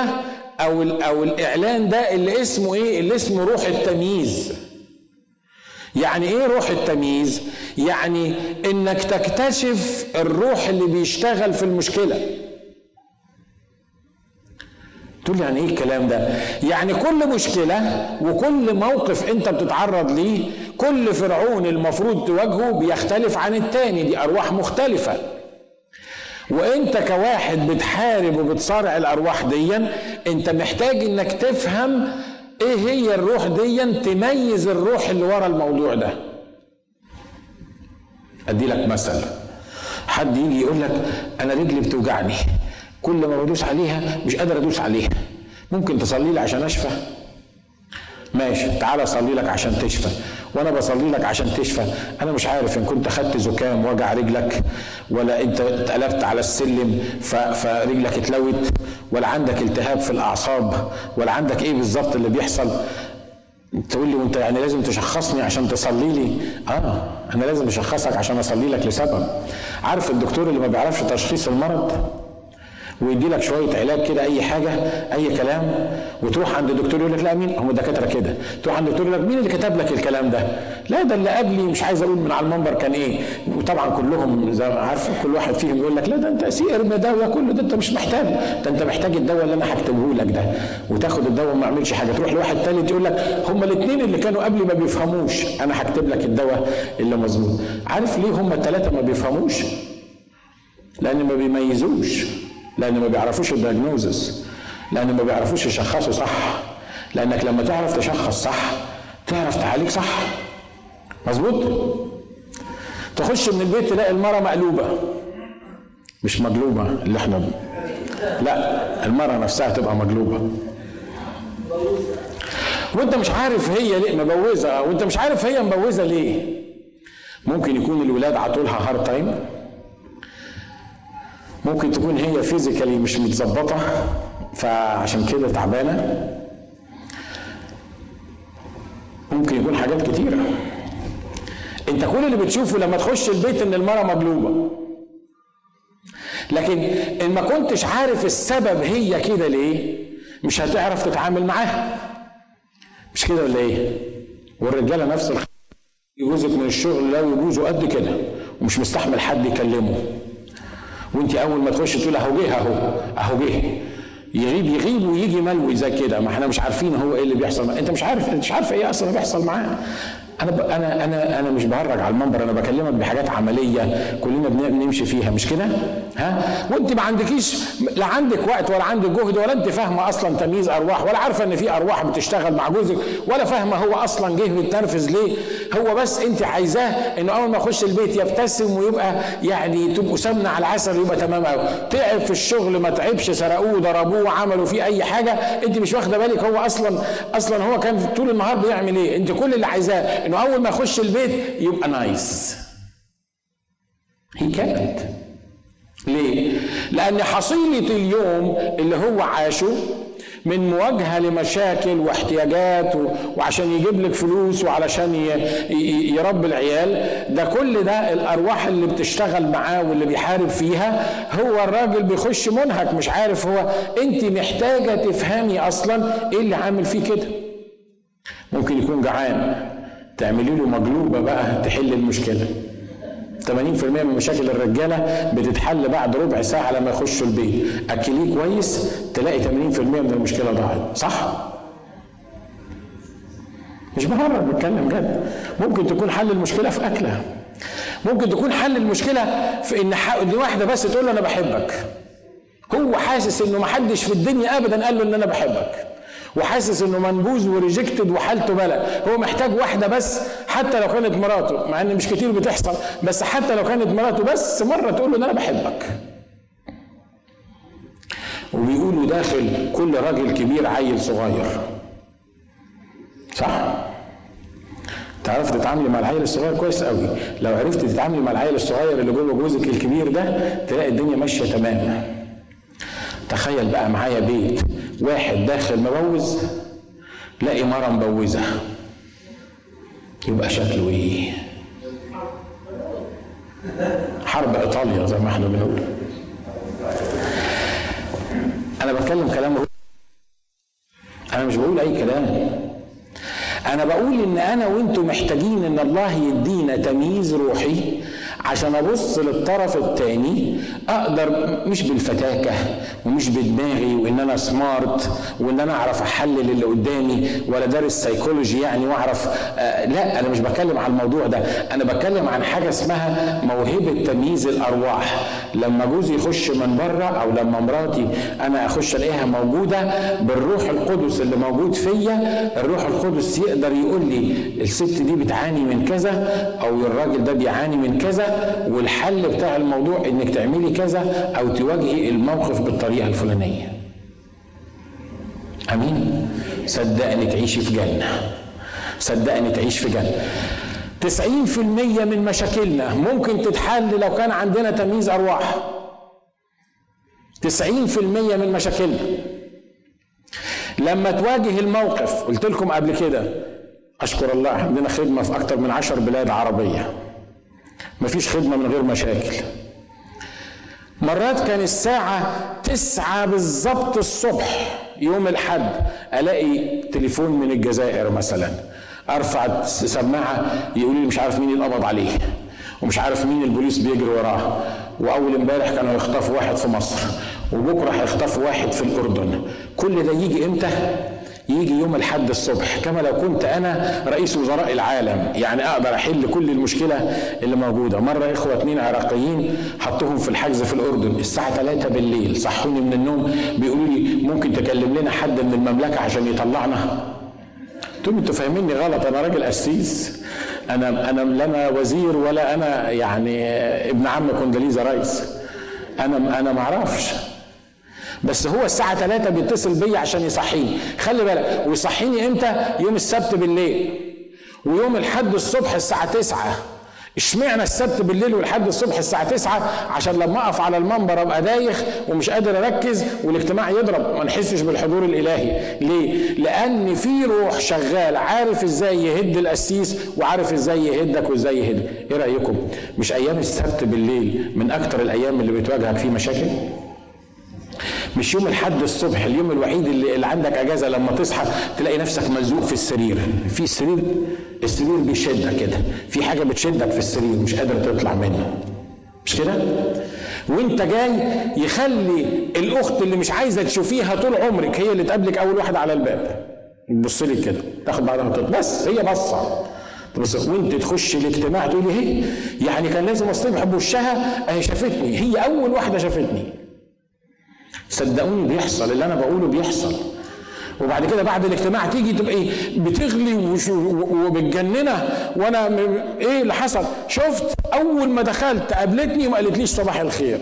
أو أو الإعلان ده اللي اسمه إيه؟ اللي اسمه روح التمييز. يعني إيه روح التمييز؟ يعني إنك تكتشف الروح اللي بيشتغل في المشكلة. تقول يعني إيه الكلام ده؟ يعني كل مشكلة وكل موقف أنت بتتعرض ليه كل فرعون المفروض تواجهه بيختلف عن التاني دي أرواح مختلفة. وأنت كواحد بتحارب وبتصارع الأرواح ديا أنت محتاج إنك تفهم إيه هي الروح ديا تميز الروح اللي ورا الموضوع ده. أدي لك مثل. حد يجي يقول لك أنا رجلي بتوجعني. كل ما بدوس عليها مش قادر أدوس عليها. ممكن تصلي لي عشان أشفى؟ ماشي تعالى أصلي لك عشان تشفى. وأنا بصلي لك عشان تشفى. أنا مش عارف إن كنت خدت زكام وجع رجلك ولا أنت اتقلبت على السلم فرجلك اتلوت ولا عندك التهاب في الأعصاب ولا عندك إيه بالظبط اللي بيحصل؟ تقول لي وأنت يعني لازم تشخصني عشان تصلي لي؟ آه أنا لازم أشخصك عشان أصلي لك لسبب. عارف الدكتور اللي ما بيعرفش تشخيص المرض؟ ويدي لك شوية علاج كده أي حاجة أي كلام وتروح عند الدكتور يقول لك لا مين؟ هم دكاترة كده. تروح عند الدكتور يقول لك مين اللي كتب لك الكلام ده؟ لا ده اللي قبلي مش عايز أقول من على المنبر كان إيه. وطبعا كلهم زي عارف كل واحد فيهم يقول لك لا ده أنت سير دواء كله ده أنت مش محتاج ده أنت محتاج الدواء اللي أنا هكتبه لك ده. وتاخد الدواء وما اعملش حاجة. تروح لواحد ثالث يقول لك هم الاثنين اللي كانوا قبلي ما بيفهموش أنا هكتب لك الدواء اللي مظبوط. عارف ليه هم الثلاثه ما بيفهموش؟ لأن ما بيميزوش. لأن ما بيعرفوش الدياجنوزس لأن ما بيعرفوش يشخصوا صح. لأنك لما تعرف تشخص صح تعرف تعالج صح. مظبوط؟ تخش من البيت تلاقي المرة مقلوبة. مش مقلوبة اللي إحنا. لا المرة نفسها تبقى مقلوبة وانت مش عارف هي ليه مبوزة وانت مش عارف هي مبوزة ليه. ممكن يكون الولاد عطولها hard time ممكن تكون هي physically مش متظبطة فعشان كده تعبانة. ممكن يكون حاجات كتيرة. انت كل اللي بتشوفه لما تخش البيت ان المرأة مقلوبة. لكن ان ما كنتش عارف السبب هي كده ليه مش هتعرف تتعامل معاها. مش كده ولا إيه؟ والرجالة نفس الخ... يجوزك من الشغل لو يجوزوا قد كده ومش مستحمل حد يكلمه. وانت اول ما تخش تقول اهو جه اهو اهو جه يغيب يغيب ويجي ملوي زي كده ما إحنا مش عارفين هو إيه اللي بيحصل. انت مش عارف انت مش عارف إيه أصلا بيحصل معاه. أنا. أنا أنا أنا مش بهرج على المنبر أنا بكلمك بحاجات عملية كلنا بنمشي فيها مش كده؟ ها؟ وأنت ما عندكيش لا عندك وقت ولا عندك جهد ولا أنت فاهمة أصلا تمييز أرواح ولا عارفة إن في أرواح بتشتغل مع جوزك ولا فاهمة هو أصلا جه بيتنرفز ليه؟ هو بس أنت عايزاه إنه أول ما يخش البيت يبتسم ويبقى يعني تبقوا سمنة على العسل يبقى تمام قوي تعب في الشغل ما تعبش سرقوه ضربوه عملوا فيه أي حاجة أنت مش واخدة بالك هو أصلا أصلا هو كان طول النهار بيعمل إيه؟ أنت كل اللي عايزاه انه أول ما يخش البيت يبقى نايس هي كانت. ليه؟ لأن حصيلة اليوم اللي هو عاشه من مواجهة لمشاكل واحتياجات وعشان يجيب لك فلوس وعلشان يربي العيال ده كل ده الأرواح اللي بتشتغل معاه واللي بيحارب فيها هو الراجل بيخش منهك مش عارف هو أنت محتاجة تفهمي أصلا إيه اللي عامل فيه كده. ممكن يكون جعان. تعملي له مقلوبه بقى تحل المشكلة. 80% من مشاكل الرجالة بتتحل بعد ربع ساعة لما يخشوا البيت. أكليه كويس تلاقي 80% من المشكلة ضاعت. صح؟ مش بهرج بتكلم جد. ممكن تكون حل المشكلة في اكله ممكن تكون حل المشكلة في إن إن واحدة بس تقول له أنا بحبك. هو حاسس إنه ما حدش في الدنيا ابدا قال له إن أنا بحبك. وحاسس انه منبوذ وريجكتد وحالته بلا. هو محتاج واحدة بس حتى لو كانت مراته مع ان مش كتير بتحصل بس حتى لو كانت مراته بس مرة تقول له إن أنا بحبك. وبيقولوا داخل كل راجل كبير عيل صغير. صح. تعرف تتعاملي مع العيل الصغير كويس قوي. لو عرفت تتعاملي مع العيل الصغير اللي جوه جوزك الكبير ده تلاقي الدنيا ماشية تمام. تخيل بقى معايا بيت واحد داخل مبوز لاقي مرة مبوزة. يبقى شكله إيه؟ حرب إيطاليا زي ما إحنا بنقول. أنا بتكلم كلام أنا مش بقول أي كلام. أنا بقول إن أنا وأنتم محتاجين إن الله يدينا تمييز روحي عشان أبص للطرف الثاني أقدر مش بالفتاكة ومش بدماغي وإن أنا سمارت وإن أنا أعرف أحلل اللي قدامي ولا دارس سيكولوجي يعني وأعرف آه لا أنا مش بتكلم عن الموضوع ده. أنا بتكلم عن حاجة اسمها موهبة تمييز الأرواح. لما جوزي يخش من بره أو لما مراتي أنا أخش ألاقيها موجودة بالروح القدس اللي موجود فيا الروح القدس يقدر يقول لي الست دي بتعاني من كذا أو الراجل ده بيعاني من كذا والحل بتاع الموضوع إنك تعملي كذا أو تواجهي الموقف بالطريقة الفلانية. أمين؟ صدقني تعيشي في جنة. صدقني تعيش في جنة. 90% من مشاكلنا ممكن تتحل لو كان عندنا تمييز أرواح. 90% من مشاكلنا. لما تواجه الموقف قلت لكم قبل كده أشكر الله عندنا خدمة في أكثر من عشر بلاد عربية. مفيش خدمة من غير مشاكل. مرات كان الساعة تسعة بالظبط الصبح يوم الحد ألاقي تليفون من الجزائر مثلا. أرفع السماعة يقول لي مش عارف مين اللي قبض عليه ومش عارف مين البوليس بيجري وراه. وأول امبارح كانوا يخطفوا واحد في مصر وبكرة هيخطفوا واحد في الأردن. كل ده يجي إمتى؟ يجي يوم الحد الصبح. كما لو كنت أنا رئيس وزراء العالم يعني أقدر أحل كل المشكلة اللي موجودة. مرة إخوة اتنين عراقيين حطوهم في الحجز في الأردن الساعة 3 بالليل صحوني من النوم بيقولوا لي ممكن تكلم لنا حد من المملكة عشان يطلعنا. قلت أنتوا فاهميني غلط أنا راجل قسيس أنا أنا لا أنا وزير ولا أنا يعني ابن عم كونداليزا رئيس أنا أنا ما أعرفش. بس هو الساعة 3 بيتصل بيا عشان يصحيني. خلي بالك ويصحيني إمتى؟ يوم السبت بالليل. ويوم الحد الصبح الساعة 9 اشمعنى السبت بالليل والحد الصبح الساعة 9 عشان لما أقف على المنبر أبقى دايخ ومش قادر أركز والاجتماع يضرب. ما نحسش بالحضور الإلهي. ليه؟ لأن في روح شغال عارف إزاي يهد القسيس وعارف إزاي يهدك وإزاي يهدك إيه رأيكم؟ مش أيام السبت بالليل من أكتر الأيام اللي بتواجهك فيه مشاكل؟ مش يوم الحد الصبح اليوم الوحيد اللي, اللي عندك أجازة لما تصحى تلاقي نفسك ملزوق في السرير. في سرير السرير بيشدك كده. في حاجة بتشدك في السرير مش قادر تطلع منه مش كده؟ وانت جاي يخلي الأخت اللي مش عايزة تشوفيها طول عمرك هي اللي تقابلك أول واحدة على الباب. تبص لك كده. تاخد وتطلع. بس هي بصة. بس وانت تخش الاجتماع تقولي هي يعني كان لازم اصطبح بوشها اهي شافتني. هي أول واحدة شافتني. صدقوني بيحصل اللي أنا بقوله بيحصل. وبعد كده بعد الاجتماع تيجي تبقى إيه بتغلي وبتجننه وأنا إيه اللي حصل؟ شفت أول ما دخلت قابلتني وما قالتليش صباح الخير.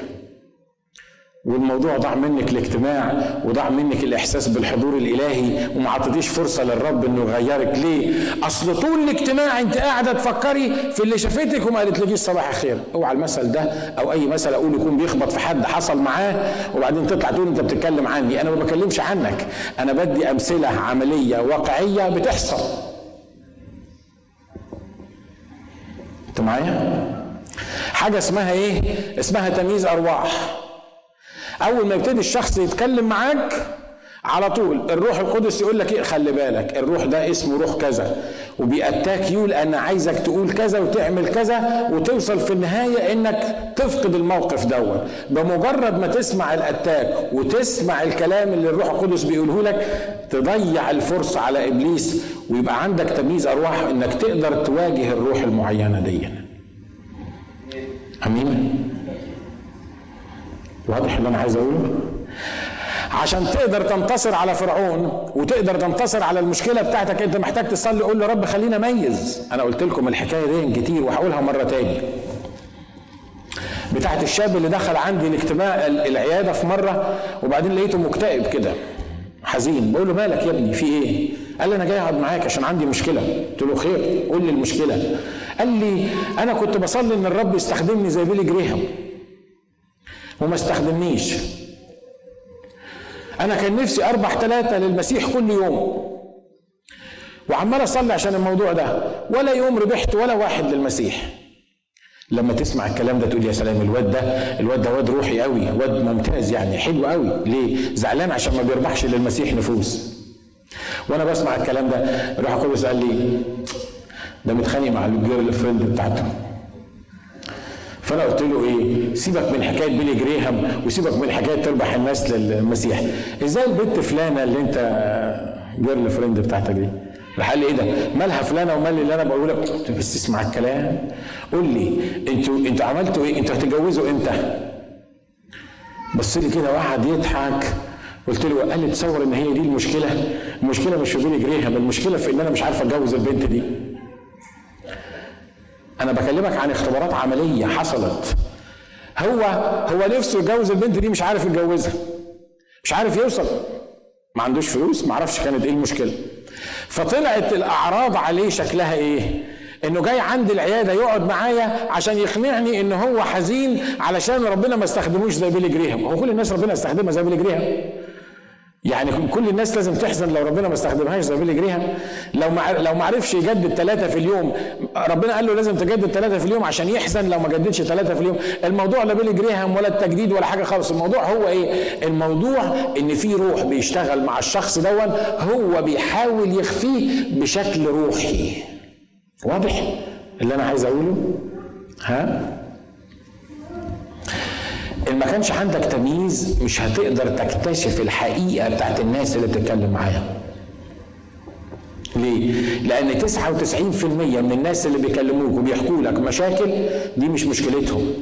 والموضوع ضاع منك الاجتماع وضاع منك الإحساس بالحضور الإلهي وما عطيتيش فرصة للرب إنه يغيرك ليه؟ أصل طول الاجتماع أنت قاعدة تفكري في اللي شافتك وما قالتلكيش صباح الخير، أوعى المثل ده أو أي مثل أقول يكون بيخبط في حد حصل معاه وبعدين تطلع تقول أنت بتتكلم عني، أنا ما بكلمش عنك، أنا بدي أمثلة عملية واقعية بتحصل. أنت معايا؟ حاجة اسمها إيه؟ اسمها تمييز أرواح. أول ما يبتدي الشخص يتكلم معاك على طول الروح القدس يقول لك إيه خلي بالك الروح ده اسمه روح كذا. وبيأتاك يقول أنا عايزك تقول كذا وتعمل كذا وتوصل في النهاية إنك تفقد الموقف دوت. بمجرد ما تسمع الأتاك وتسمع الكلام اللي الروح القدس بيقوله لك تضيع الفرصة على إبليس ويبقى عندك تمييز أرواح إنك تقدر تواجه الروح المعينة دي أمين؟ واضح اللي أنا عايز أقوله؟ عشان تقدر تنتصر على فرعون وتقدر تنتصر على المشكلة بتاعتك أنت محتاج تصلي قول رب خلينا أميز. أنا قلت لكم الحكاية دي كتير وهقولها مرة تاني. بتاعت الشاب اللي دخل عندي الاجتماع العيادة في مرة وبعدين لقيته مكتئب كده حزين. بقول له مالك يا ابني؟ في إيه؟ قال لي أنا جاي أقعد معاك عشان عندي مشكلة. قلت له خير قول لي المشكلة. قال لي أنا كنت بصلي إن الرب يستخدمني زي بيلي جريهام. وما استخدمنيش. أنا كان نفسي أربح ثلاثة للمسيح كل يوم. وعمال أصلي عشان الموضوع ده. ولا يوم ربحت ولا واحد للمسيح. لما تسمع الكلام ده تقول يا سلام الواد ده الواد ده واد روحي قوي واد ممتاز يعني حلو قوي. ليه؟ زعلان عشان ما بيربحش للمسيح نفوس. وأنا بسمع الكلام ده. الروح القدس قال لي. ده متخانق مع ال girlfriend بتاعته. فانا قلت له إيه؟ سيبك من حكاية بيلي جريهام وسيبك من حكاية تربح الناس للمسيح. إزاي البنت فلانة اللي أنت girlfriend بتاعتك دي؟ راح قال لي إيه ده؟ مالها فلانة ومال اللي أنا بقوله؟ لك بس اسمع الكلام. قول لي أنتوا أنتوا عملتوا إيه؟ أنتوا هتتجوزوا إمتى؟ بص لي كده وقعد يضحك. قلت له قال لي تصور إن هي دي المشكلة. المشكلة مش في بيلي جريهام المشكلة في إن أنا مش عارف أتجوز البنت دي. أنا بكلمك عن اختبارات عملية حصلت. هو هو نفسه يتجوز البنت دي مش عارف يتجوزها. مش عارف يوصل. ما عندوش فلوس ما عرفش كانت إيه المشكلة. فطلعت الأعراض عليه شكلها إيه؟ إنه جاي عندي العيادة يقعد معايا عشان يقنعني إن هو حزين علشان ربنا ما استخدموش زي بيلي جريهام. هو كل الناس ربنا استخدمها زي بيلي جريهام. يعني كل الناس لازم تحزن لو ربنا ما استخدمهاش زي بيلي جريهام. لو ما لو ما عرفش يجدد ثلاثة في اليوم ربنا قال له لازم تجدد ثلاثة في اليوم عشان يحزن لو ما جددش ثلاثة في اليوم. الموضوع لا بيلي جريهام ولا التجديد ولا حاجة خالص. الموضوع هو إيه؟ الموضوع إن في روح بيشتغل مع الشخص دون هو بيحاول يخفيه بشكل روحي. واضح اللي أنا عايز أقوله؟ ها؟ إن ما كانش عندك تمييز مش هتقدر تكتشف الحقيقة بتاعت الناس اللي بتتكلم معاها ليه؟ لأن 99% من الناس اللي بيكلموك وبيحكوا لك مشاكل دي مش مشكلتهم.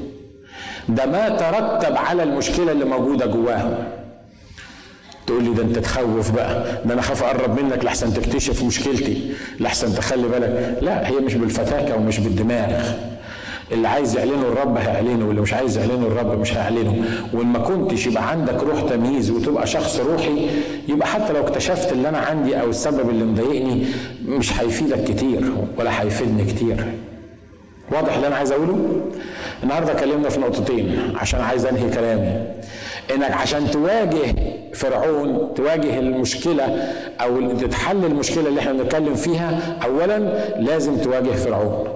ده ما ترتب على المشكلة اللي موجودة جواهم. تقول لي ده انت تخوف بقى ده أنا خاف اقرب منك لحسن تكتشف مشكلتي لحسن تخلي بالك لا هي مش بالفتاكة ومش بالدماغ اللي عايز يعلنه الرب هيعلنه واللي مش عايز يعلنه الرب مش هيعلنه. وإن ما كنتش يبقى عندك روح تمييز وتبقى شخص روحي يبقى حتى لو اكتشفت اللي أنا عندي أو السبب اللي مضايقني مش هيفيدك كتير ولا هيفيدني كتير. واضح اللي أنا عايز أقوله؟ النهارده اتكلمنا في نقطتين عشان عايز أنهي كلامي إنك عشان تواجه فرعون تواجه المشكلة أو تتحل المشكلة اللي إحنا بنتكلم فيها اولا لازم تواجه فرعون.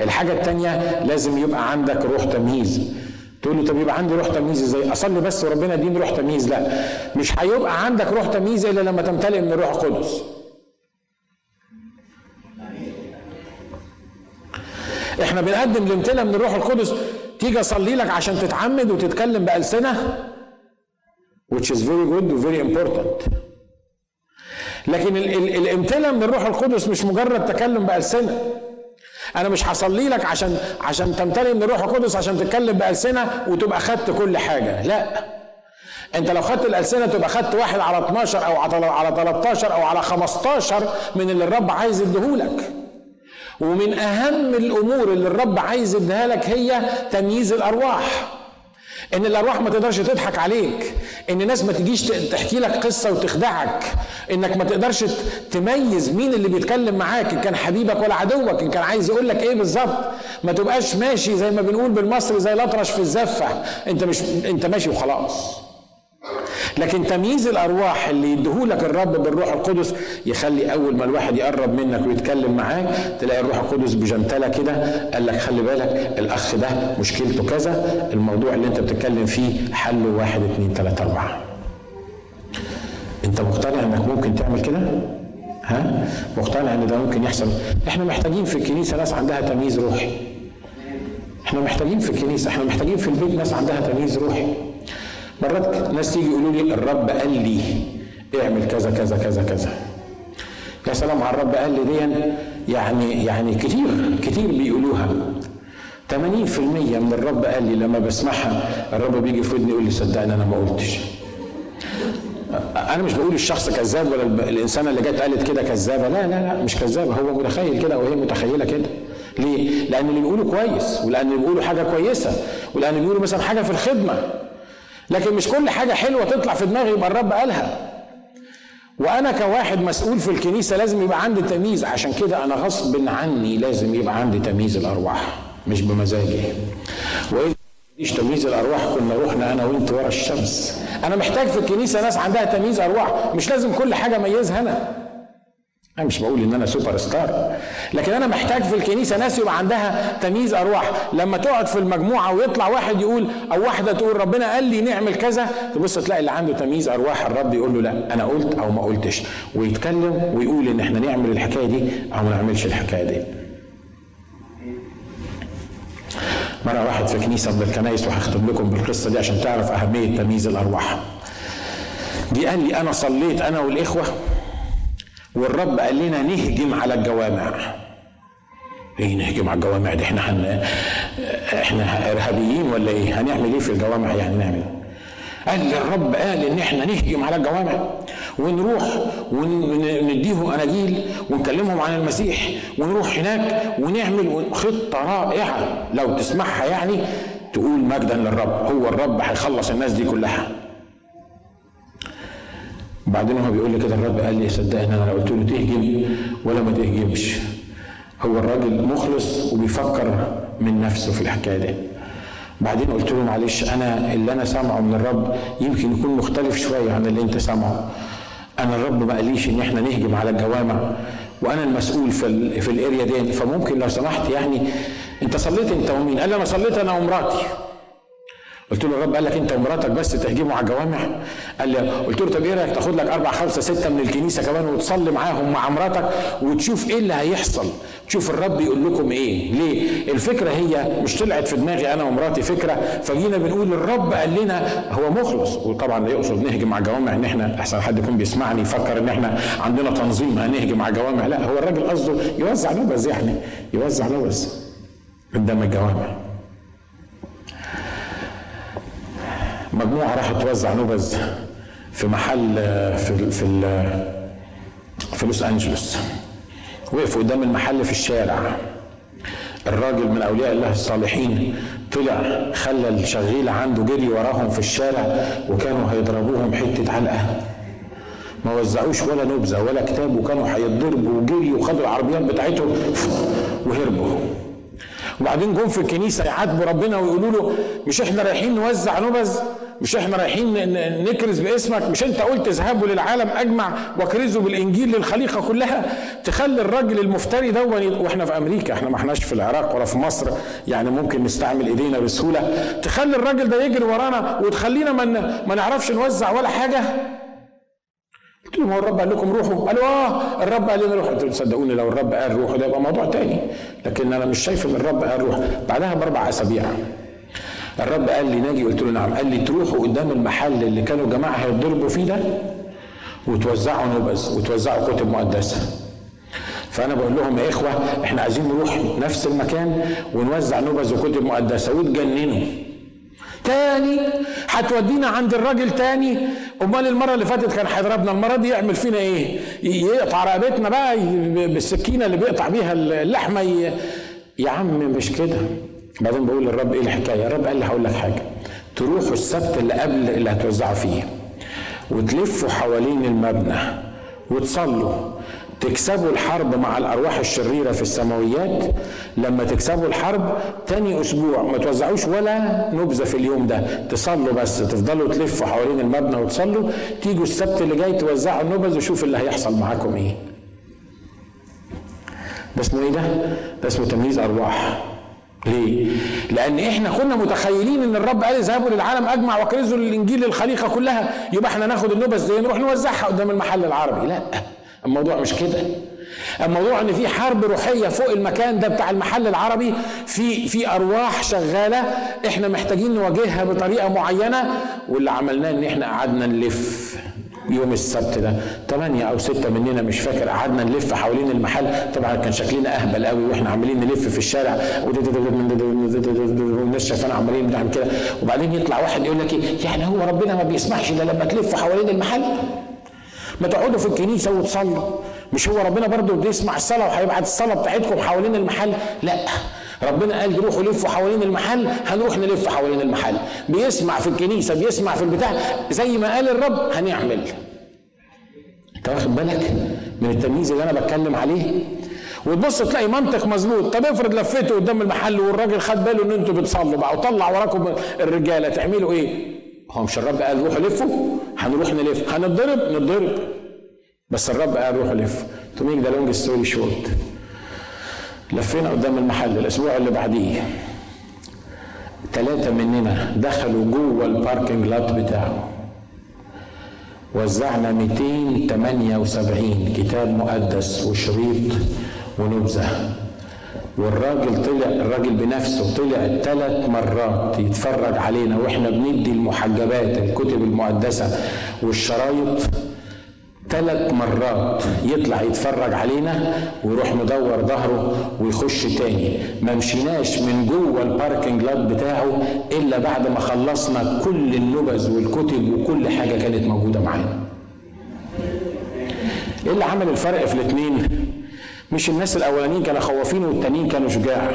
الحاجة التانية لازم يبقى عندك روح تمييز. تقول له طب يبقى عندي روح تمييز إزاي؟ أصلي بس وربنا يديني روح تمييز. لا مش هيبقى عندك روح تمييز إلا لما تمتلئ من الروح القدس. إحنا بنقدم الامتلاء من الروح القدس. تيجي أصلي لك عشان تتعمد وتتكلم بألسنة which is very good و very important. لكن الامتلاء من الروح القدس مش مجرد تكلم بألسنة. أنا مش هصلي لك عشان عشان تمتلئ من الروح القدس عشان تتكلم بألسنة وتبقى خدت كل حاجة. لا. انت لو خدت الألسنة تبقى خدت واحد على 12 أو على 13 أو على 15 من اللي الرب عايز يديهولك. ومن أهم الأمور اللي الرب عايز يديها لك هي تمييز الأرواح. إن الارواح ما تقدرش تضحك عليك. إن الناس ما تجيش تحكي لك قصة وتخدعك. إنك ما تقدرش تميز مين اللي بيتكلم معاك إن كان حبيبك ولا عدوك إن كان عايز يقول لك إيه بالظبط. ما تبقاش ماشي زي ما بنقول بالمصري زي الأطرش في الزفة. أنت مش أنت ماشي وخلاص. لكن تمييز الأرواح اللي يديهولك الرب بالروح القدس يخلي أول ما الواحد يقرب منك ويتكلم معاك تلاقي الروح القدس بجنتله كده قال لك خلي بالك الأخ ده مشكلته كذا الموضوع اللي أنت بتتكلم فيه حله واحد اثنين ثلاثة أربعة أنت مقتنع إنك ممكن تعمل كده؟ ها؟ مقتنع إن ده ممكن يحصل؟ إحنا محتاجين في الكنيسة ناس عندها تمييز روحي. إحنا محتاجين في الكنيسة، إحنا محتاجين في البيت ناس عندها تمييز روحي. مرات ناس تيجي يقولوا لي الرب قال لي اعمل كذا كذا كذا كذا. يا سلام على الرب قال لي دي يعني يعني كتير كتير بيقولوها. 80% من الرب قال لي لما بسمعها الرب بيجي في ودني يقول لي صدقني أنا ما قلتش. أنا مش بقول الشخص كذاب ولا الإنسانة اللي جت قالت كده كذابة. لا لا لا مش كذابة. هو متخيل كده وهي متخيلة كده. ليه؟ لأن اللي بيقولوا كويس ولأن اللي بيقولوا حاجة كويسة ولأن اللي بيقولوا مثلا حاجة في الخدمة. لكن مش كل حاجة حلوة تطلع في دماغي يبقى الرب قالها. وأنا كواحد مسؤول في الكنيسة لازم يبقى عندي تمييز عشان كده أنا غصب عني لازم يبقى عندي تمييز الأرواح مش بمزاجي. وإن مفيش تمييز الأرواح كنا رحنا أنا وأنت ورا الشمس. أنا محتاج في الكنيسة ناس عندها تمييز أرواح مش لازم كل حاجة أميزها أنا. أنا مش بقول إن أنا سوبر ستار لكن أنا محتاج في الكنيسة ناس يبقى عندها تمييز أرواح. لما تقعد في المجموعة ويطلع واحد يقول أو واحدة تقول ربنا قال لي نعمل كذا تبص تلاقي اللي عنده تمييز أرواح الرب يقول له لا أنا قلت أو ما قلتش. ويتكلم ويقول إن إحنا نعمل الحكاية دي أو ما نعملش الحكاية دي. مرة واحد في كنيسة من الكنايس وهختم لكم بالقصة دي عشان تعرف أهمية تمييز الأرواح. دي قال لي أنا صليت أنا والإخوة والرب قال لنا نهجم على الجوامع. إيه نهجم على الجوامع دي؟ إحنا هن... إحنا إرهابيين ولا إيه؟ هنعمل إيه في الجوامع يعني نعمل؟ قال لي الرب قال إن إحنا نهجم على الجوامع. ونروح ونديهم أناجيل ونكلمهم عن المسيح. ونروح هناك ونعمل خطة رائعة. لو تسمعها يعني تقول مجدا للرب. هو الرب هيخلص الناس دي كلها. وبعدين هو بيقول لي كده الرب قال لي صدقني أنا لو قلت له تهجم ولا ما تهجمش. هو الراجل مخلص وبيفكر من نفسه في الحكاية دي. بعدين قلت له معلش أنا اللي أنا سامعه من الرب يمكن يكون مختلف شوية عن اللي أنت سامعه. أنا الرب ما قاليش إن إحنا نهجم على الجوامع وأنا المسؤول في في الأريا دي. فممكن لو سمحت يعني أنت صليت أنت ومين؟ قال لي أنا صليت أنا ومراتي. قلت له الرب قال لك انت ومراتك بس تهجموا على الجوامع. قال لي قلت له طب إيه رايك تاخد لك أربع خمسة ستة من الكنيسة كمان وتصلي معاهم مع مراتك وتشوف إيه اللي هيحصل؟ تشوف الرب يقول لكم إيه. ليه؟ الفكرة هي مش طلعت في دماغي أنا ومراتي فكرة فجينا بنقول الرب قال لنا هو مخلص. وطبعا يقصد نهجم على الجوامع إن إحنا أحسن حد يكون بيسمعني يفكر إن إحنا عندنا تنظيم هنهجم على الجوامع. لا هو الراجل قصده يوزع نبذ يعني يوزع نبذ قدام الجوامع. مجموعة راحت توزع نبذ في محل في في في لوس أنجلوس. وقفوا قدام المحل في الشارع. الراجل من أولياء الله الصالحين طلع خلى الشغيله عنده جري وراهم في الشارع وكانوا هيضربوهم حتة علقة. ما وزعوش ولا نبذه ولا كتاب وكانوا هيتضربوا وجري وخدوا العربيات بتاعتهم وهربوا. وبعدين جم في الكنيسة يعاتبوا ربنا ويقولوا له مش إحنا رايحين نوزع نبذ مش إحنا رايحين نكرز باسمك مش انت قلت اذهبوا للعالم اجمع واكرزوا بالانجيل للخليقة كلها؟ تخلي الراجل المفتري ده وإحنا في أمريكا إحنا ما احناش في العراق ولا في مصر يعني ممكن نستعمل إيدينا بسهولة. تخلي الراجل ده يجري ورانا وتخلينا ما نعرفش نوزع ولا حاجة. قلت لهم هو الرب قال لكم روحوا؟ قالوا آه الرب قال لنا روحوا. قلت لهم صدقوني لو الرب قال روحوا ده يبقى موضوع تاني. لكن أنا مش شايف إن الرب قال روح. بعدها بأربع أسابيع الرب قال لي ناجي قلت له نعم. قال لي تروحوا قدام المحل اللي كانوا جماعة هيتضربوا فيه ده وتوزعوا نبذ وتوزعوا كتب مقدسة. فأنا بقول لهم يا إخوة إحنا عايزين نروح نفس المكان ونوزع نبذ وكتب مقدسة وتجننوا. تاني هتودينا عند الراجل تاني. أمال المرة اللي فاتت كان هيضربنا. المرة دي يعمل فينا إيه؟ يقطع رقبتنا بقى بالسكينة اللي بيقطع بيها اللحمة يا عم مش كده. بعدين بقول للرب إيه الحكاية؟ الرب قال لي هقول لك حاجة. تروحوا السبت اللي قبل اللي هتوزعوا فيه وتلفوا حوالين المبنى وتصلوا. تكسبوا الحرب مع الأرواح الشريرة في السماويات. لما تكسبوا الحرب تاني أسبوع ما توزعوش ولا نبذة في اليوم ده. تصلوا بس تفضلوا تلفوا حوالين المبنى وتصلوا. تيجوا السبت اللي جاي توزعوا النبذ وشوف اللي هيحصل معاكم إيه. ده اسمه إيه ده؟ ده اسمه تمييز أرواح. ليه؟ لأن إحنا كنا متخيلين إن الرب قال اذهبوا للعالم أجمع وكرزوا الإنجيل للخليقة كلها يبقى إحنا ناخد النبذ دي نروح نوزعها قدام المحل العربي، لا الموضوع مش كده. الموضوع إن في حرب روحية فوق المكان ده بتاع المحل العربي في في أرواح شغالة إحنا محتاجين نواجهها بطريقة معينة واللي عملناه إن إحنا قعدنا نلف يوم السبت ده ثمانية أو ستة مننا مش فاكر قعدنا نلف حوالين المحل طبعا كان شكلنا أهبل قوي وإحنا عمالين نلف في الشارع والناس شايفانا عمالين بنعمل كده وبعدين يطلع واحد يقول لك إيه يعني هو ربنا ما بيسمحش إلا لما تلف حوالين المحل ما تقعدوا في الكنيسة وتصلوا مش هو ربنا برضه بيسمع الصلاة وهيبعت الصلاة بتاعتكم حوالين المحل؟ لا. ربنا قال روحوا لفوا حوالين المحل هنروح نلف حوالين المحل. بيسمع في الكنيسة بيسمع في البتاع. زي ما قال الرب هنعمل. انت واخد بالك من التمييز اللي أنا بتكلم عليه؟ وتبص تلاقي منطق مظبوط. طب افرض لفيته قدام المحل والراجل خد باله ان أنتوا بتصلوا بقى وطلع وراكم الرجالة تعملوا إيه؟ هو مش الرب قال روحوا لفوا؟ هنروح نلف. هنتضرب؟ نتضرب. بس الرب قال روحوا لفوا to make the long story short لفينا قدام المحل الأسبوع اللي بعديه. ثلاثة مننا دخلوا جوه ال parking lot بتاعه. وزعنا 278 كتاب مقدس وشريط ونبذة. والراجل طلع الراجل بنفسه طلع ثلاث مرات يتفرج علينا وإحنا بندي المحجبات الكتب المقدسة والشرايط. ثلاث مرات يطلع يتفرج علينا ويروح مدور ظهره ويخش تاني. ما مشيناش من جوه الباركنج لات بتاعه إلا بعد ما خلصنا كل النبذ والكتب وكل حاجة كانت موجودة معانا. إيه اللي عمل الفرق في الاثنين مش الناس الأولانيين كانوا خوافين والتانيين كانوا شجاع.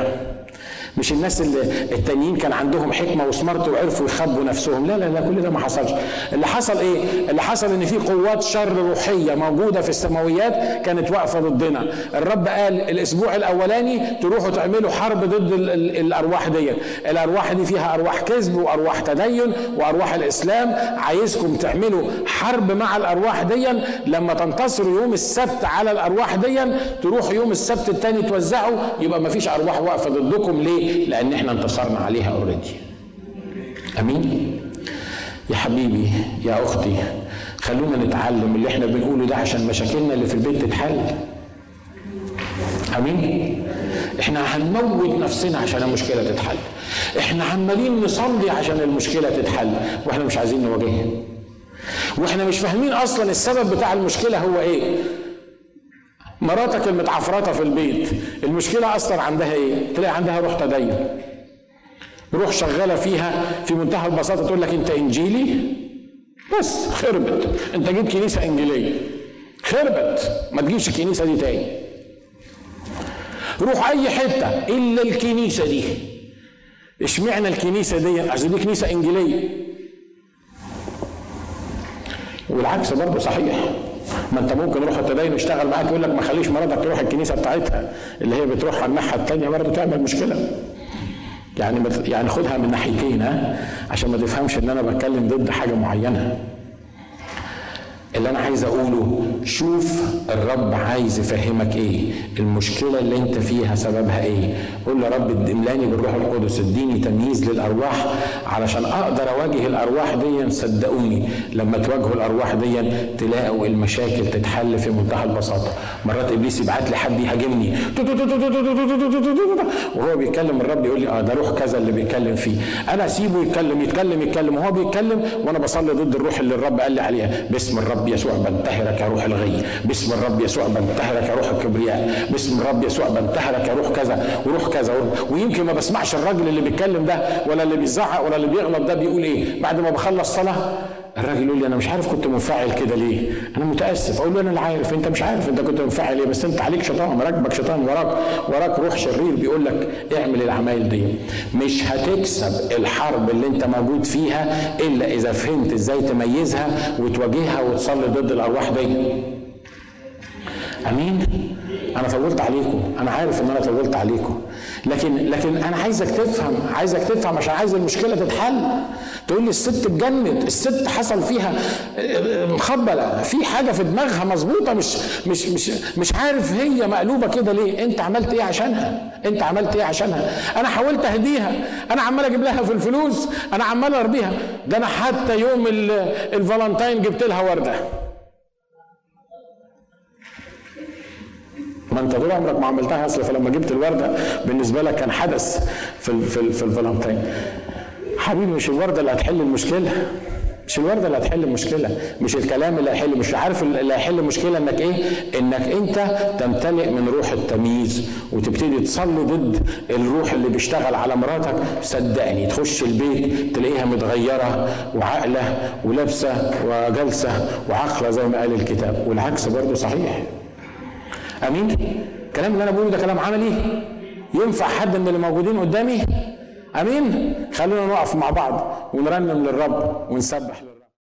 مش الناس اللي التانيين كان عندهم حكمة وسمرت وعرفوا يخبوا نفسهم. لا لا لا كل ده ما حصلش. اللي حصل إيه؟ اللي حصل إن في قوات شر روحية موجودة في السماويات كانت واقفة ضدنا. الرب قال الأسبوع الأولاني تروحوا تعملوا حرب ضد ال ال الأرواح دي الأرواح دي فيها أرواح كذب وأرواح تدين وأرواح الإسلام. عايزكم تعملوا حرب مع الأرواح دي لما تنتصروا يوم السبت على الأرواح دي تروحوا يوم السبت الثاني توزعوا يبقى ما فيش أرواح واقفة ضدكم. ليه؟ لأن إحنا انتصرنا عليها اوريدي أمين؟ يا حبيبي يا أختي خلونا نتعلم اللي إحنا بنقوله ده عشان مشاكلنا اللي في البيت تتحل. أمين؟ إحنا هنموت نفسنا عشان المشكلة تتحل. إحنا عمالين نصلي عشان المشكلة تتحل. وإحنا مش عايزين نواجهها. وإحنا مش فاهمين أصلا السبب بتاع المشكلة هو إيه. مراتك المتعفرطة في البيت. المشكلة أصلا عندها إيه؟ تلاقي عندها روح تدين. روح شغالة فيها في منتهى البساطة تقول لك أنت إنجيلي؟ بس خربت. أنت جيت كنيسة إنجيلية. خربت. ما تجيش الكنيسة دي تاني. روح أي حتة إلا الكنيسة دي. اشمعنى الكنيسة دي؟ عشان دي كنيسة إنجيلية. والعكس برضه صحيح. ما انت ممكن روح التدين يشتغل معاك يقول لك ما خليش مراتك تروح الكنيسة بتاعتها اللي هي بتروح على الناحية الثانية برضه تعمل مشكلة. يعني يعني خدها من ناحيتين عشان ما تفهمش إن أنا بتكلم ضد حاجة معينة. اللي أنا عايز اقوله شوف الرب عايز يفهمك إيه المشكلة اللي انت فيها سببها إيه قول له رب املاني بالروح القدس اديني تمييز للارواح علشان أقدر اواجه الارواح دي صدقوني لما تواجهوا الارواح دي تلاقوا المشاكل تتحل في منتهى البساطه مرات ابليس يبعت لي حد يهاجمني وهو بيتكلم الرب يقول لي آه ده روح كذا اللي بيتكلم فيه أنا اسيبه يتكلم يتكلم يتكلم وهو بيتكلم وأنا بصلي ضد الروح اللي الرب قال لي عليها باسم الرب يسوع بنتهرك يا روح الغي. باسم الرب يسوع بنتهرك يا روح الكبرياء. باسم الرب يسوع بنتهرك يا روح كذا وروح كذا. ويمكن ما بسمعش الراجل اللي بيتكلم ده ولا اللي بيزعق ولا اللي بيغلط ده بيقول إيه؟ بعد ما بخلص صلاة الراجل يقول لي أنا مش عارف كنت منفعل كده ليه؟ أنا متأسف. أقول له أنا اللي عارف. أنت مش عارف. أنت كنت منفعل ليه؟ بس أنت عليك شيطان. راكبك شيطان وراك وراك روح شرير بيقول لك اعمل العمايل دي. مش هتكسب الحرب اللي أنت موجود فيها إلا إذا فهمت إزاي تميزها وتواجهها وتصلي ضد الأرواح دي. أمين؟ أنا طولت عليكم. أنا عارف إن أنا طولت عليكم. لكن لكن أنا عايزك تفهم عايزك تفهم عشان عايز المشكلة تتحل. تقول لي الست اتجنت الست حصل فيها مخبلة في حاجة في دماغها مظبوطة مش مش مش مش عارف هي مقلوبة كده ليه انت عملت إيه عشانها؟ انت عملت إيه عشانها؟ أنا حاولت اهديها أنا عمال أجيب لها في الفلوس أنا عمال اربيها ده أنا حتى يوم الفالنتين جبت لها وردة. ما انت طول عمرك ما عملتها اصل فلما جبت الوردة بالنسبة لك كان حدث في في, في الفالنتين حبيبي مش الورده اللي هتحل المشكلة مش الورده اللي هتحل المشكلة مش الكلام اللي هيحل مش عارف اللي هيحل المشكلة إنك إيه؟ إنك أنت تمتلئ من روح التمييز وتبتدي تصلي ضد الروح اللي بيشتغل على مراتك. صدقني تخش البيت تلاقيها متغيرة وعاقلة ولابسة وجالسه وعاقلة زي ما قال الكتاب والعكس برضه صحيح. أمين؟ الكلام اللي أنا بقوله ده كلام عملي؟ ينفع حد من اللي موجودين قدامي؟ آمين. خلونا نقف مع بعض ونرنم للرب ونسبح.